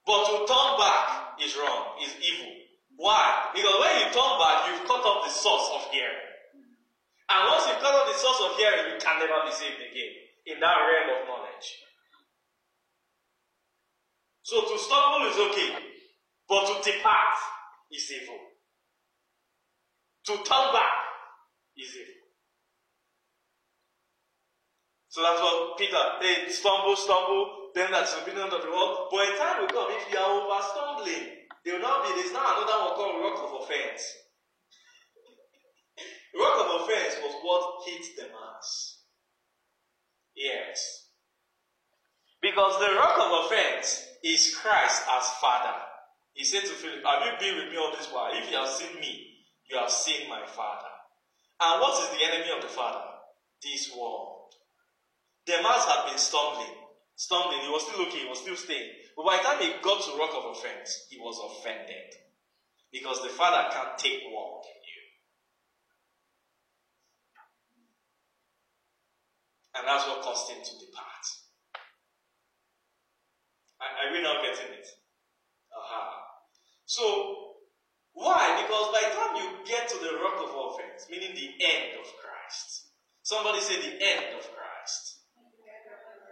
But to turn back is wrong, is evil. Why? Because when you turn back, you've cut off the source of hearing. And once you cut off the source of hearing, you can never be saved again in that realm of knowledge. So to stumble is okay, but to depart is evil. To turn back is evil. So that's what Peter, they stumble, stumble, then that's the beginning of the world. But a time will come, if you are over stumbling, there will not be, there's now another one called rock of offense. The rock of offense was what hit Demas. Yes. Because the rock of offense is Christ as Father. He said to Philip, Have you been with me all this while? If you have seen me, you have seen my Father. And what is the enemy of the Father? This world. Demas had been stumbling, stumbling. He was still looking, he was still staying. But by the time he got to rock of offense, he was offended. Because the Father can't take walk in you. And that's what caused him to depart. Are, we now getting it? Aha. So, why? Because by the time you get to the rock of offense, meaning the end of Christ, somebody say the end of Christ.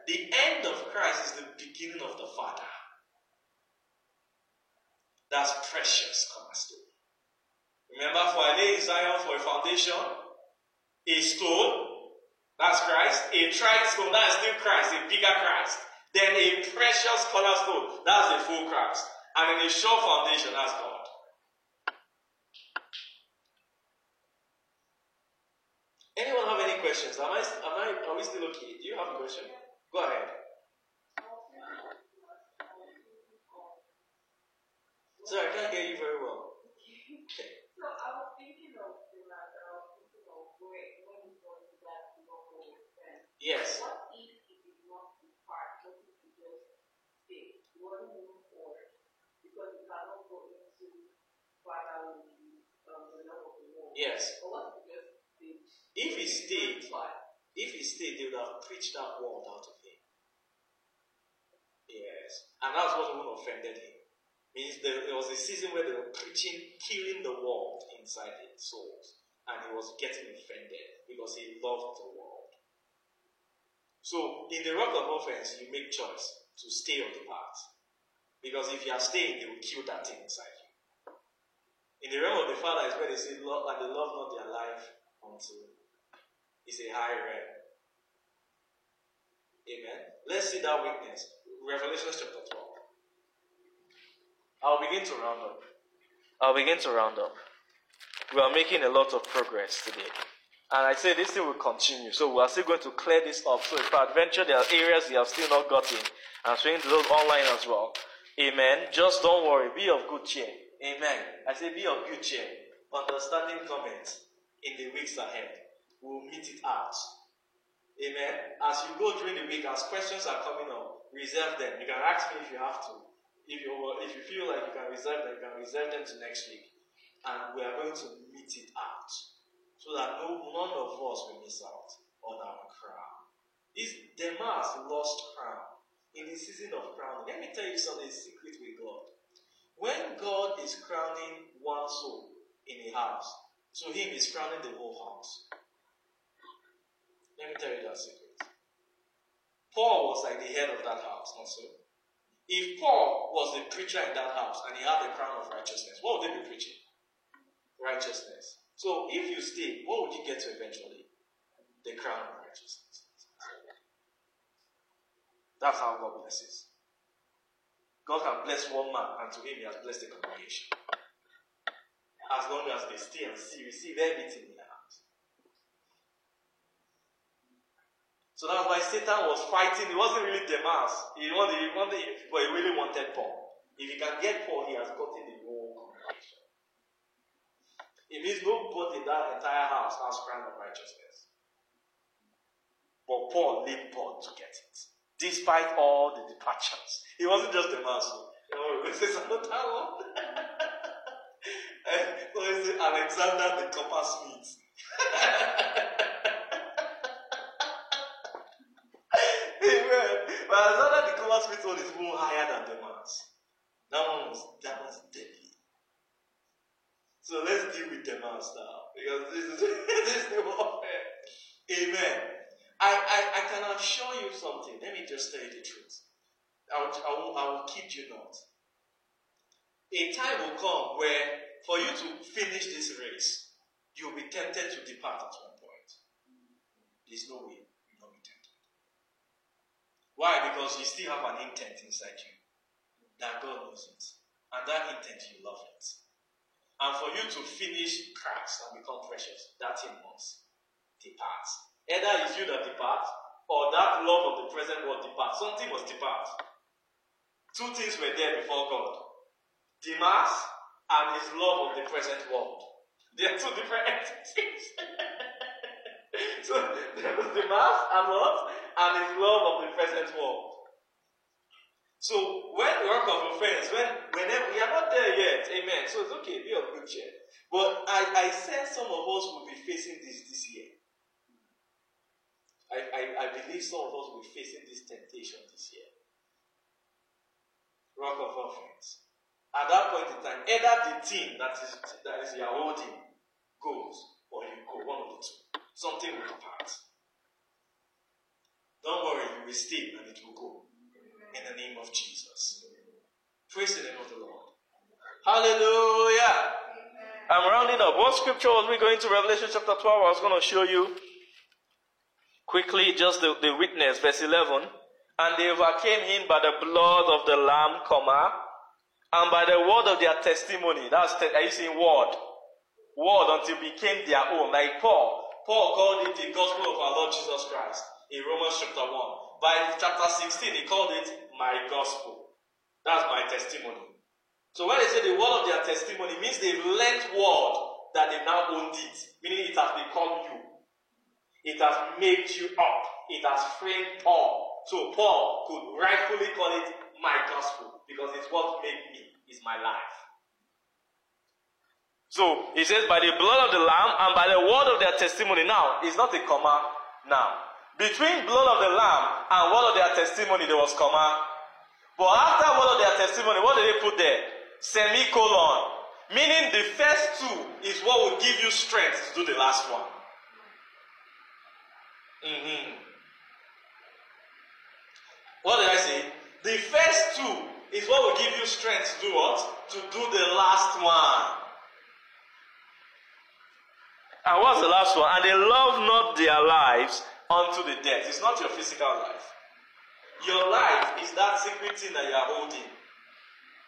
The end of Christ is the beginning of the Father. That's precious cornerstone. Remember, for I lay Zion for a foundation, a stone, that's Christ, a tried stone, that is still Christ, a bigger Christ. Then a precious cornerstone, that's the full Christ. And then a sure foundation, that's God. Anyone have any questions? Am I, am I, are we still okay? Do you have a question? Go ahead. Sorry, I can't hear you very well. Okay. So I was thinking of the matter of thinking of where when it was that local friend. Yes. What if it not depart? What if it just stay? You wasn't forward because you cannot go into father will um, the love of the world. Yes. But what if he just stayed? If he stayed, if he stayed, they would have preached that word out of him. Yes. And that's what even offended him. Means there, there was a season where they were preaching, killing the world inside his souls. And he was getting offended because he loved the world. So in the rock of offense, you make choice to stay on the path. Because if you are staying, they will kill that thing inside you. In the realm of the Father is where they say, love, they love not their life until it's a high realm. Amen. Let's see that witness. Revelation chapter 12. I'll begin to round up. I'll begin to round up. We are making a lot of progress today. And I say this thing will continue. So we are still going to clear this up. So if adventure there are areas you have still not gotten, I'm saying to those online as well. Amen. Just don't worry. Be of good cheer. Amen. I say be of good cheer. Understanding comments in the weeks ahead. We'll meet it out. Amen. As you go during the week, as questions are coming up, reserve them. You can ask me if you have to. If you if you feel like you can reserve them, you can reserve them to next week. And we are going to meet it out. So that no none of us will miss out on our crown. This Demas lost crown in the season of crowning. Let me tell you something secret with God. When God is crowning one soul in a house, to him is crowning the whole house. Let me tell you that secret. Paul was like the head of that house, not so. If Paul was the preacher in that house and he had the crown of righteousness, what would they be preaching? Righteousness. So if you stay, what would you get to eventually? The crown of righteousness. That's how God blesses. God can bless one man, and to him he has blessed the congregation. As long as they stay and see, receive everything in their. So that's why Satan was fighting. It wasn't really Demas. He wanted, he wanted, but he really wanted Paul. If he can get Paul, he has gotten the whole congregation. It means nobody in that entire house has crown of righteousness. But Paul Paul to get it. Despite all the departures. He wasn't just Demas. You know, this is another one. so Alexander the coppersmith. Amen. But Alexander the coppersmith one is more higher than Demas. That one was that was deadly. So let's deal with Demas now. Because this is this is the warfare. Amen. I, I, I can assure you something. Let me just tell you the truth. I will, I will, I will kid you not. A time will come where for you to finish this race, you'll be tempted to depart at one point. There's no way you'll not be tempted. Why? Because you still have an intent inside you. That God knows it. And that intent, you love it. And for you to finish Christ and become precious, that thing must depart. Either it's you that depart, or that love of the present world depart. Something must depart. Two things were there before God. Demas and his love of the present world. They are two different entities. so there was Demas and what? And his love of the present world. So when we work of offense, when whenever we are not there yet, amen. So it's okay, be of good cheer. But I, I sense some of us will be facing this this year. I, I, I believe some of us will be facing this temptation this year. Rock of offense. At that point in time, either the team that is that is your holding goes, or you go, one of the two. Something will depart. Don't worry, you will stay and it will go. In the name of Jesus. Praise the name of the Lord. Hallelujah. I'm rounding up. What scripture was we going to? Revelation chapter 12. I was going to show you quickly just the, the witness, verse 11. And they overcame him by the blood of the Lamb, comma, and by the word of their testimony. That's, te- are you seeing word? Word until became their own. Like Paul. Paul called it the gospel of our Lord Jesus Christ in Romans chapter 1. By chapter 16, he called it my gospel. That's my testimony. So when they say the word of their testimony, means they've learned word that they now owned it. Meaning it has become you. It has made you up. It has framed Paul. So Paul could rightfully call it my gospel because it's what made me, is my life. So he says, by the blood of the Lamb and by the word of their testimony. Now, it's not a comma now. Between blood of the Lamb and word of their testimony, there was comma. But after word of their testimony, what did they put there? Semicolon. Meaning the first two is what will give you strength to do the last one. Mhm. What did I say? The first two is what will give you strength to do what? To do the last one. And what's the last one? And they love not their lives unto the death. It's not your physical life. Your life is that secret thing that you are holding.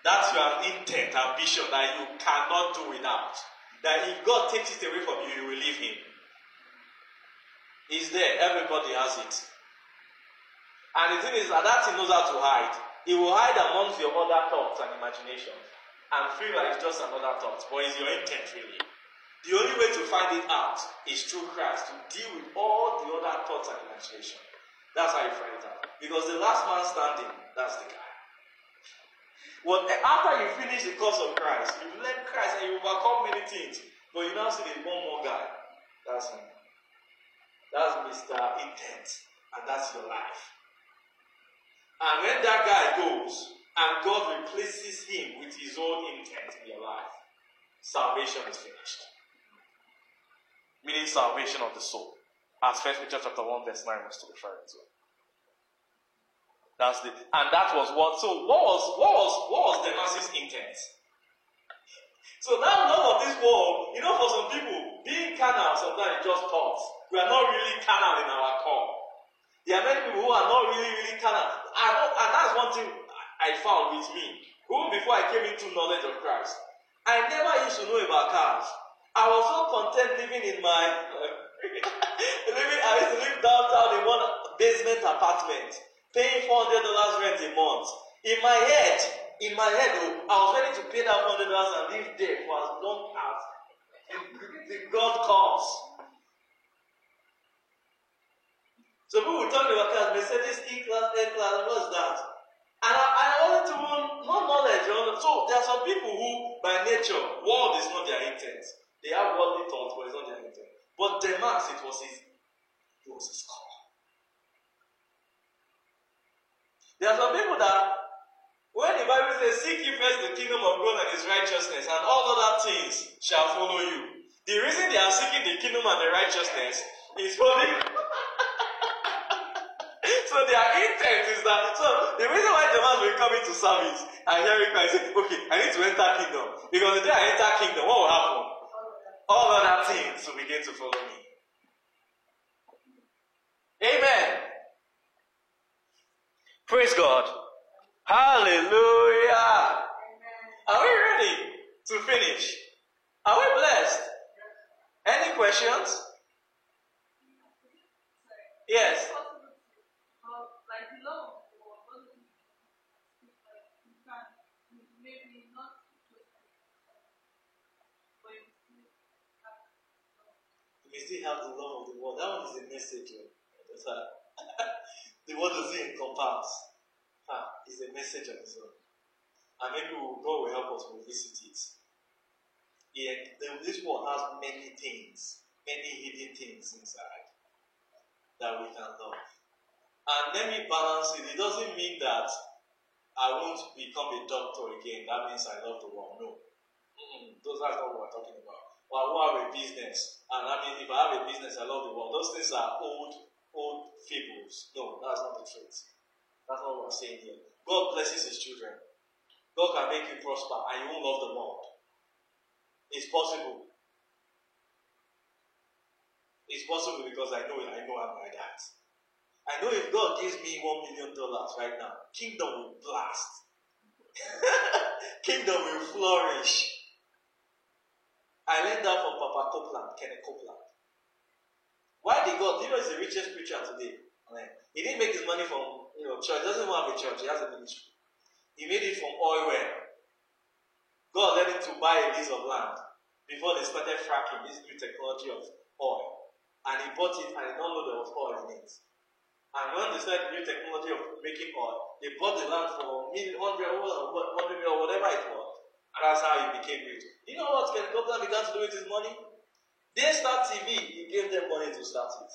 That's your intent, ambition that you cannot do without. That if God takes it away from you, you will leave Him. It's there. Everybody has it. And the thing is that that thing knows how to hide. It will hide amongst your other thoughts and imaginations and feel like it's just another thought, but it's your intent really. The only way to find it out is through Christ to deal with all the other thoughts and imaginations. That's how you find it out. Because the last man standing, that's the guy. Well, after you finish the course of Christ, you've learn Christ and you overcome many things, but you now see there's one more guy. That's him. That's Mr. Intent, and that's your life. And when that guy goes, and God replaces him with his own intent in your life, salvation is finished. Meaning salvation of the soul. As First Peter chapter 1, verse 9 was to referring to. That's the and that was what so what was what was what was Demas's intent? So now love of this world, you know, for some people, being carnal sometimes is just thoughts. We are not really carnal in our core. There are many people who are not really, really carnal. And, and that's one thing I found with me. Even before I came into knowledge of Christ, I never used to know about cars. I was so content living in my living. I used to live downtown in one basement apartment, paying four hundred dollars rent a month. In my head, in my head, oh, I was ready to pay that four hundred dollars and live there for as long as the God comes. So people talk about cars, Mercedes E class, A class, what's that? And I, I wanted to want no knowledge. So there are some people who, by nature, world is not their intent. They have worldly thoughts, but it's not their intent. But Demas, it was his, it was his call. There are some people that, when the Bible says, "Seek ye first the kingdom of God and His righteousness, and all other things shall follow you," the reason they are seeking the kingdom and the righteousness is the so their intent is that so the reason why Demas will come into service and hearing Christ say, okay, I need to enter kingdom. Because the day I enter kingdom, what will happen? All other things will begin to follow me. Amen. Praise God. Hallelujah. Are we ready to finish? Are we blessed? Any questions? Yes. like the love of the world doesn't like you can maybe not just but you still have May have the love of the world. That one is a message. That's how- the word does it encompass. Ah, it's a message on its own. And maybe we'll- God will help us revisit it. Yeah, this world has many things, many hidden things inside that we can love. And let me balance it. It doesn't mean that I won't become a doctor again. That means I love the world. No. Mm-mm. Those are not what we're talking about. Well, who have a business, and I mean, if I have a business, I love the world. Those things are old, old fables. No, that's not the truth. That's not what we're saying here. God blesses His children. God can make you prosper, and you won't love the world. It's possible. It's possible because I know it. I know I'm like that. I know if God gives me one million dollars right now, kingdom will blast. kingdom will flourish. I learned that from Papa Copeland, Kenneth Copeland. Why did God? Know he's the richest preacher today? He didn't make his money from you know church. He doesn't even have a church. He has a ministry. He made it from oil well. God led him to buy a piece of land before they started fracking this new technology of oil. And he bought it and he know there was oil in it. And when they started the new technology of making oil, they bought the land for million, hundred, or whatever it was. That's how he became rich. You know what Ken Copeland began to do with his money? They start TV, he gave them money to start it.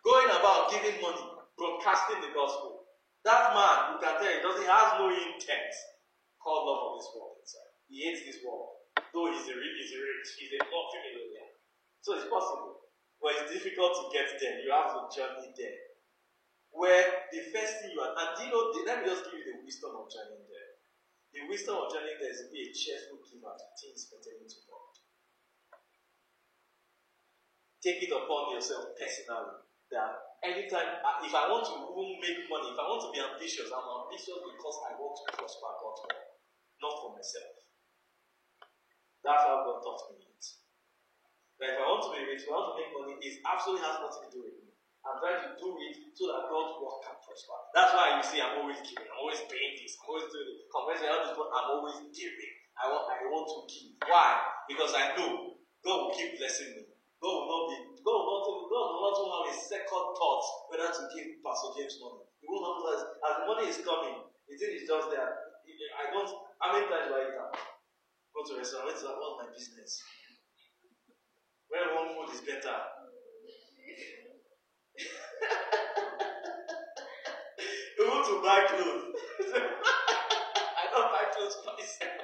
Going about giving money, broadcasting the gospel. That man, you can tell, he doesn't has no intent called love of this world inside. He hates this world. Though he's a rich, he's a rich, he's a multi-millionaire. So it's possible. But it's difficult to get there. You have to journey there. Where the first thing you are, and you know, let me just give you the wisdom of there. The wisdom of journeying there is to be a cheerful giver to things pertaining to God. Take it upon yourself personally that anytime, uh, if I want to make money, if I want to be ambitious, I'm ambitious because I want to prosper God, not for myself. That's how God taught me it. That if I want to be rich, if I want to make money, it absolutely has nothing to do with me. I'm trying to do it so that God's work can prosper. That's why you see I'm always giving, I'm always paying this, I'm always doing it. Other people, I'm always giving. I want I want to give. Why? Because I know God will keep blessing me. God will not be God will not God will not have a second thought whether to give Pastor James money. He will not as, as the money is coming, the thing is just there. I don't how many times do I eat that? Go to a restaurant, what's what's my business? Where one food is better. you want to buy clothes. I don't buy clothes myself.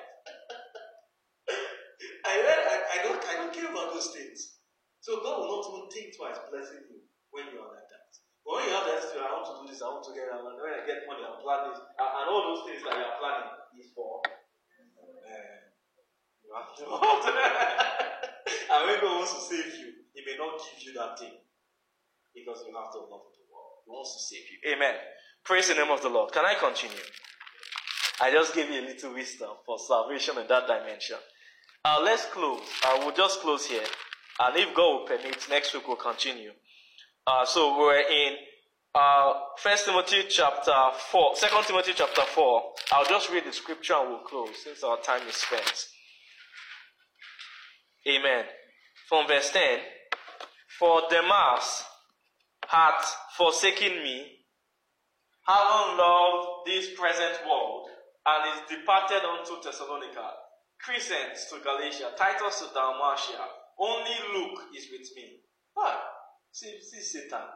I, I, I don't I don't care about those things. So God will not even think twice blessing you when you are like that. But when you have the attitude, I want to do this, I want to get, and when I get money, I'll plan this, and, and all those things that you are planning is for. Uh, you have to. and when God wants to save you, He may not give you that thing because you have to love of the world. He wants to save you. Amen. Praise the name of the Lord. Can I continue? I just gave you a little wisdom for salvation in that dimension. Uh, let's close. I will just close here. And if God will permit, next week we'll continue. Uh, so we're in uh, First Timothy chapter 4, 2 Timothy chapter 4. I'll just read the scripture and we'll close since our time is spent. Amen. From verse 10 For Demas hath forsaken me, having loved this present world, and is departed unto Thessalonica. Crescens to Galatia, Titus to Dalmatia. Only Luke is with me. Why? See, see Satan.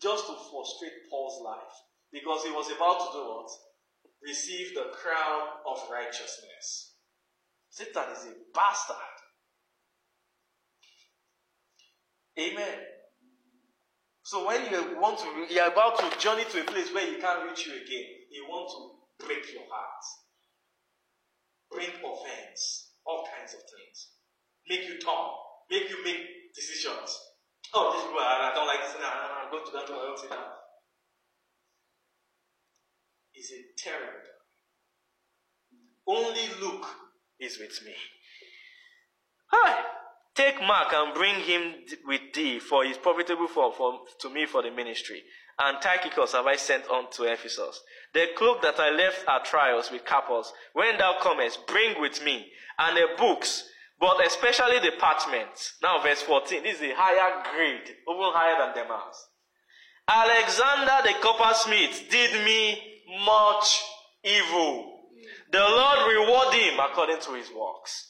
Just to frustrate Paul's life. Because he was about to do what? Receive the crown of righteousness. Satan is a bastard. Amen. So when you want to, you're about to journey to a place where he can't reach you again, he wants to break your heart, bring offense, all kinds of things, make you turn, make you make decisions. Oh, this people, I don't like this. Nah, I'm going to that sit down. Is a terrible. Only Luke is with me. Hi. Take Mark and bring him with thee, for he is profitable for, for, to me for the ministry. And Tychicus have I sent on to Ephesus. The cloak that I left at Troas with Carpus, when thou comest, bring with me, and the books, but especially the parchments. Now, verse 14, this is a higher grade, even higher than Demas. Alexander the coppersmith did me much evil. The Lord reward him according to his works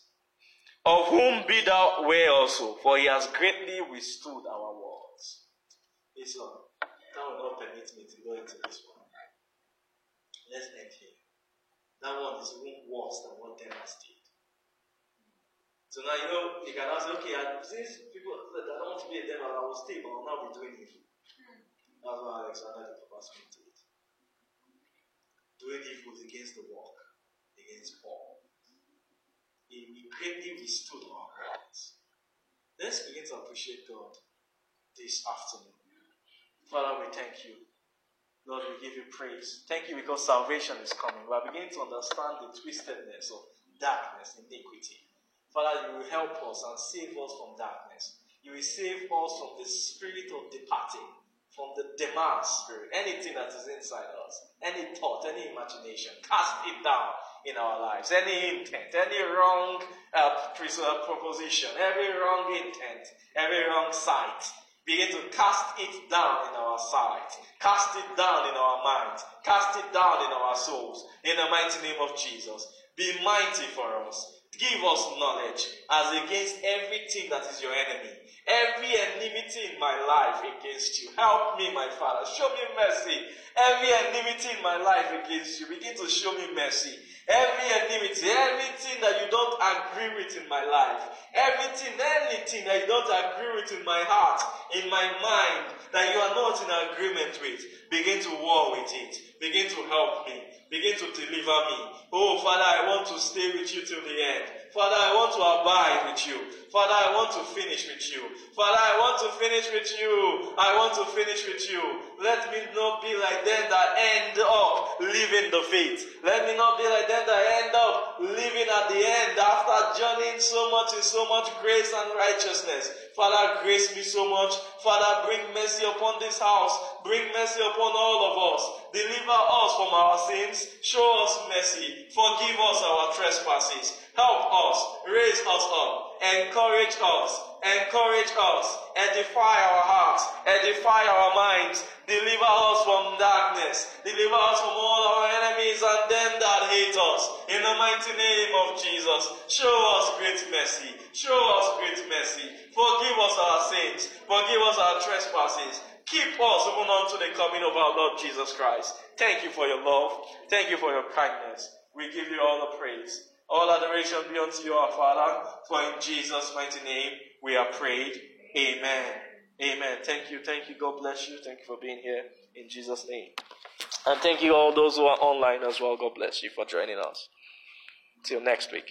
of whom be thou aware also, for he has greatly withstood our words. This one, that will not permit me to go into this one. Let's end here. That one is even worse than what Demas did. So now you know you can ask, okay, since people that I don't want to be a devil, I will stay, but I will not be doing evil. That's why Alexander the Coppersmith did. Doing evil against the work, against Paul he greatly withstood our hearts. Let's begin to appreciate God this afternoon. Father, we thank you. Lord, we give you praise. Thank you because salvation is coming. We are beginning to understand the twistedness of darkness, iniquity. Father, you will help us and save us from darkness. You will save us from the spirit of departing, from the demand spirit, anything that is inside us, any thought, any imagination. Cast it down in our lives. Any intent, any wrong uh, proposition, every wrong intent, every wrong sight Begin to cast it down in our sight. Cast it down in our minds. Cast it down in our souls. In the mighty name of Jesus. Be mighty for us. Give us knowledge as against everything that is your enemy. Every enmity in my life against you. Help me, my Father. Show me mercy. Every enmity in my life against you. Begin to show me mercy. Every enmity, everything that you don't agree with in my life, everything, anything that you don't agree with in my heart, in my mind, that you are not in agreement with, begin to war with it. Begin to help me. Begin to deliver me. Oh, Father, I want to stay with you till the end. Father, I want to abide with you. Father, I want to finish with you. Father, I want to finish with you. I want to finish with you. Let me not be like them that end up living the faith. Let me not be like them that end up living at the end after journeying so much in so much grace and righteousness. Father, grace me so much. Father, bring mercy upon this house. Bring mercy upon all of us. Deliver us from our sins. Show us mercy. Forgive us our trespasses. Help us. Raise us up. Encourage us. Encourage us. Edify our hearts. Edify our minds. Deliver us from darkness. Deliver us from all our enemies and them that hate us. In the mighty name of Jesus. Show us great mercy. Show us great mercy. Forgive us our sins. Forgive us our trespasses. Keep us even unto the coming of our Lord Jesus Christ. Thank you for your love. Thank you for your kindness. We give you all the praise. All adoration be unto you, our Father, for in Jesus' mighty name we are prayed. Amen. Amen. Thank you. Thank you. God bless you. Thank you for being here in Jesus' name. And thank you all those who are online as well. God bless you for joining us. Till next week.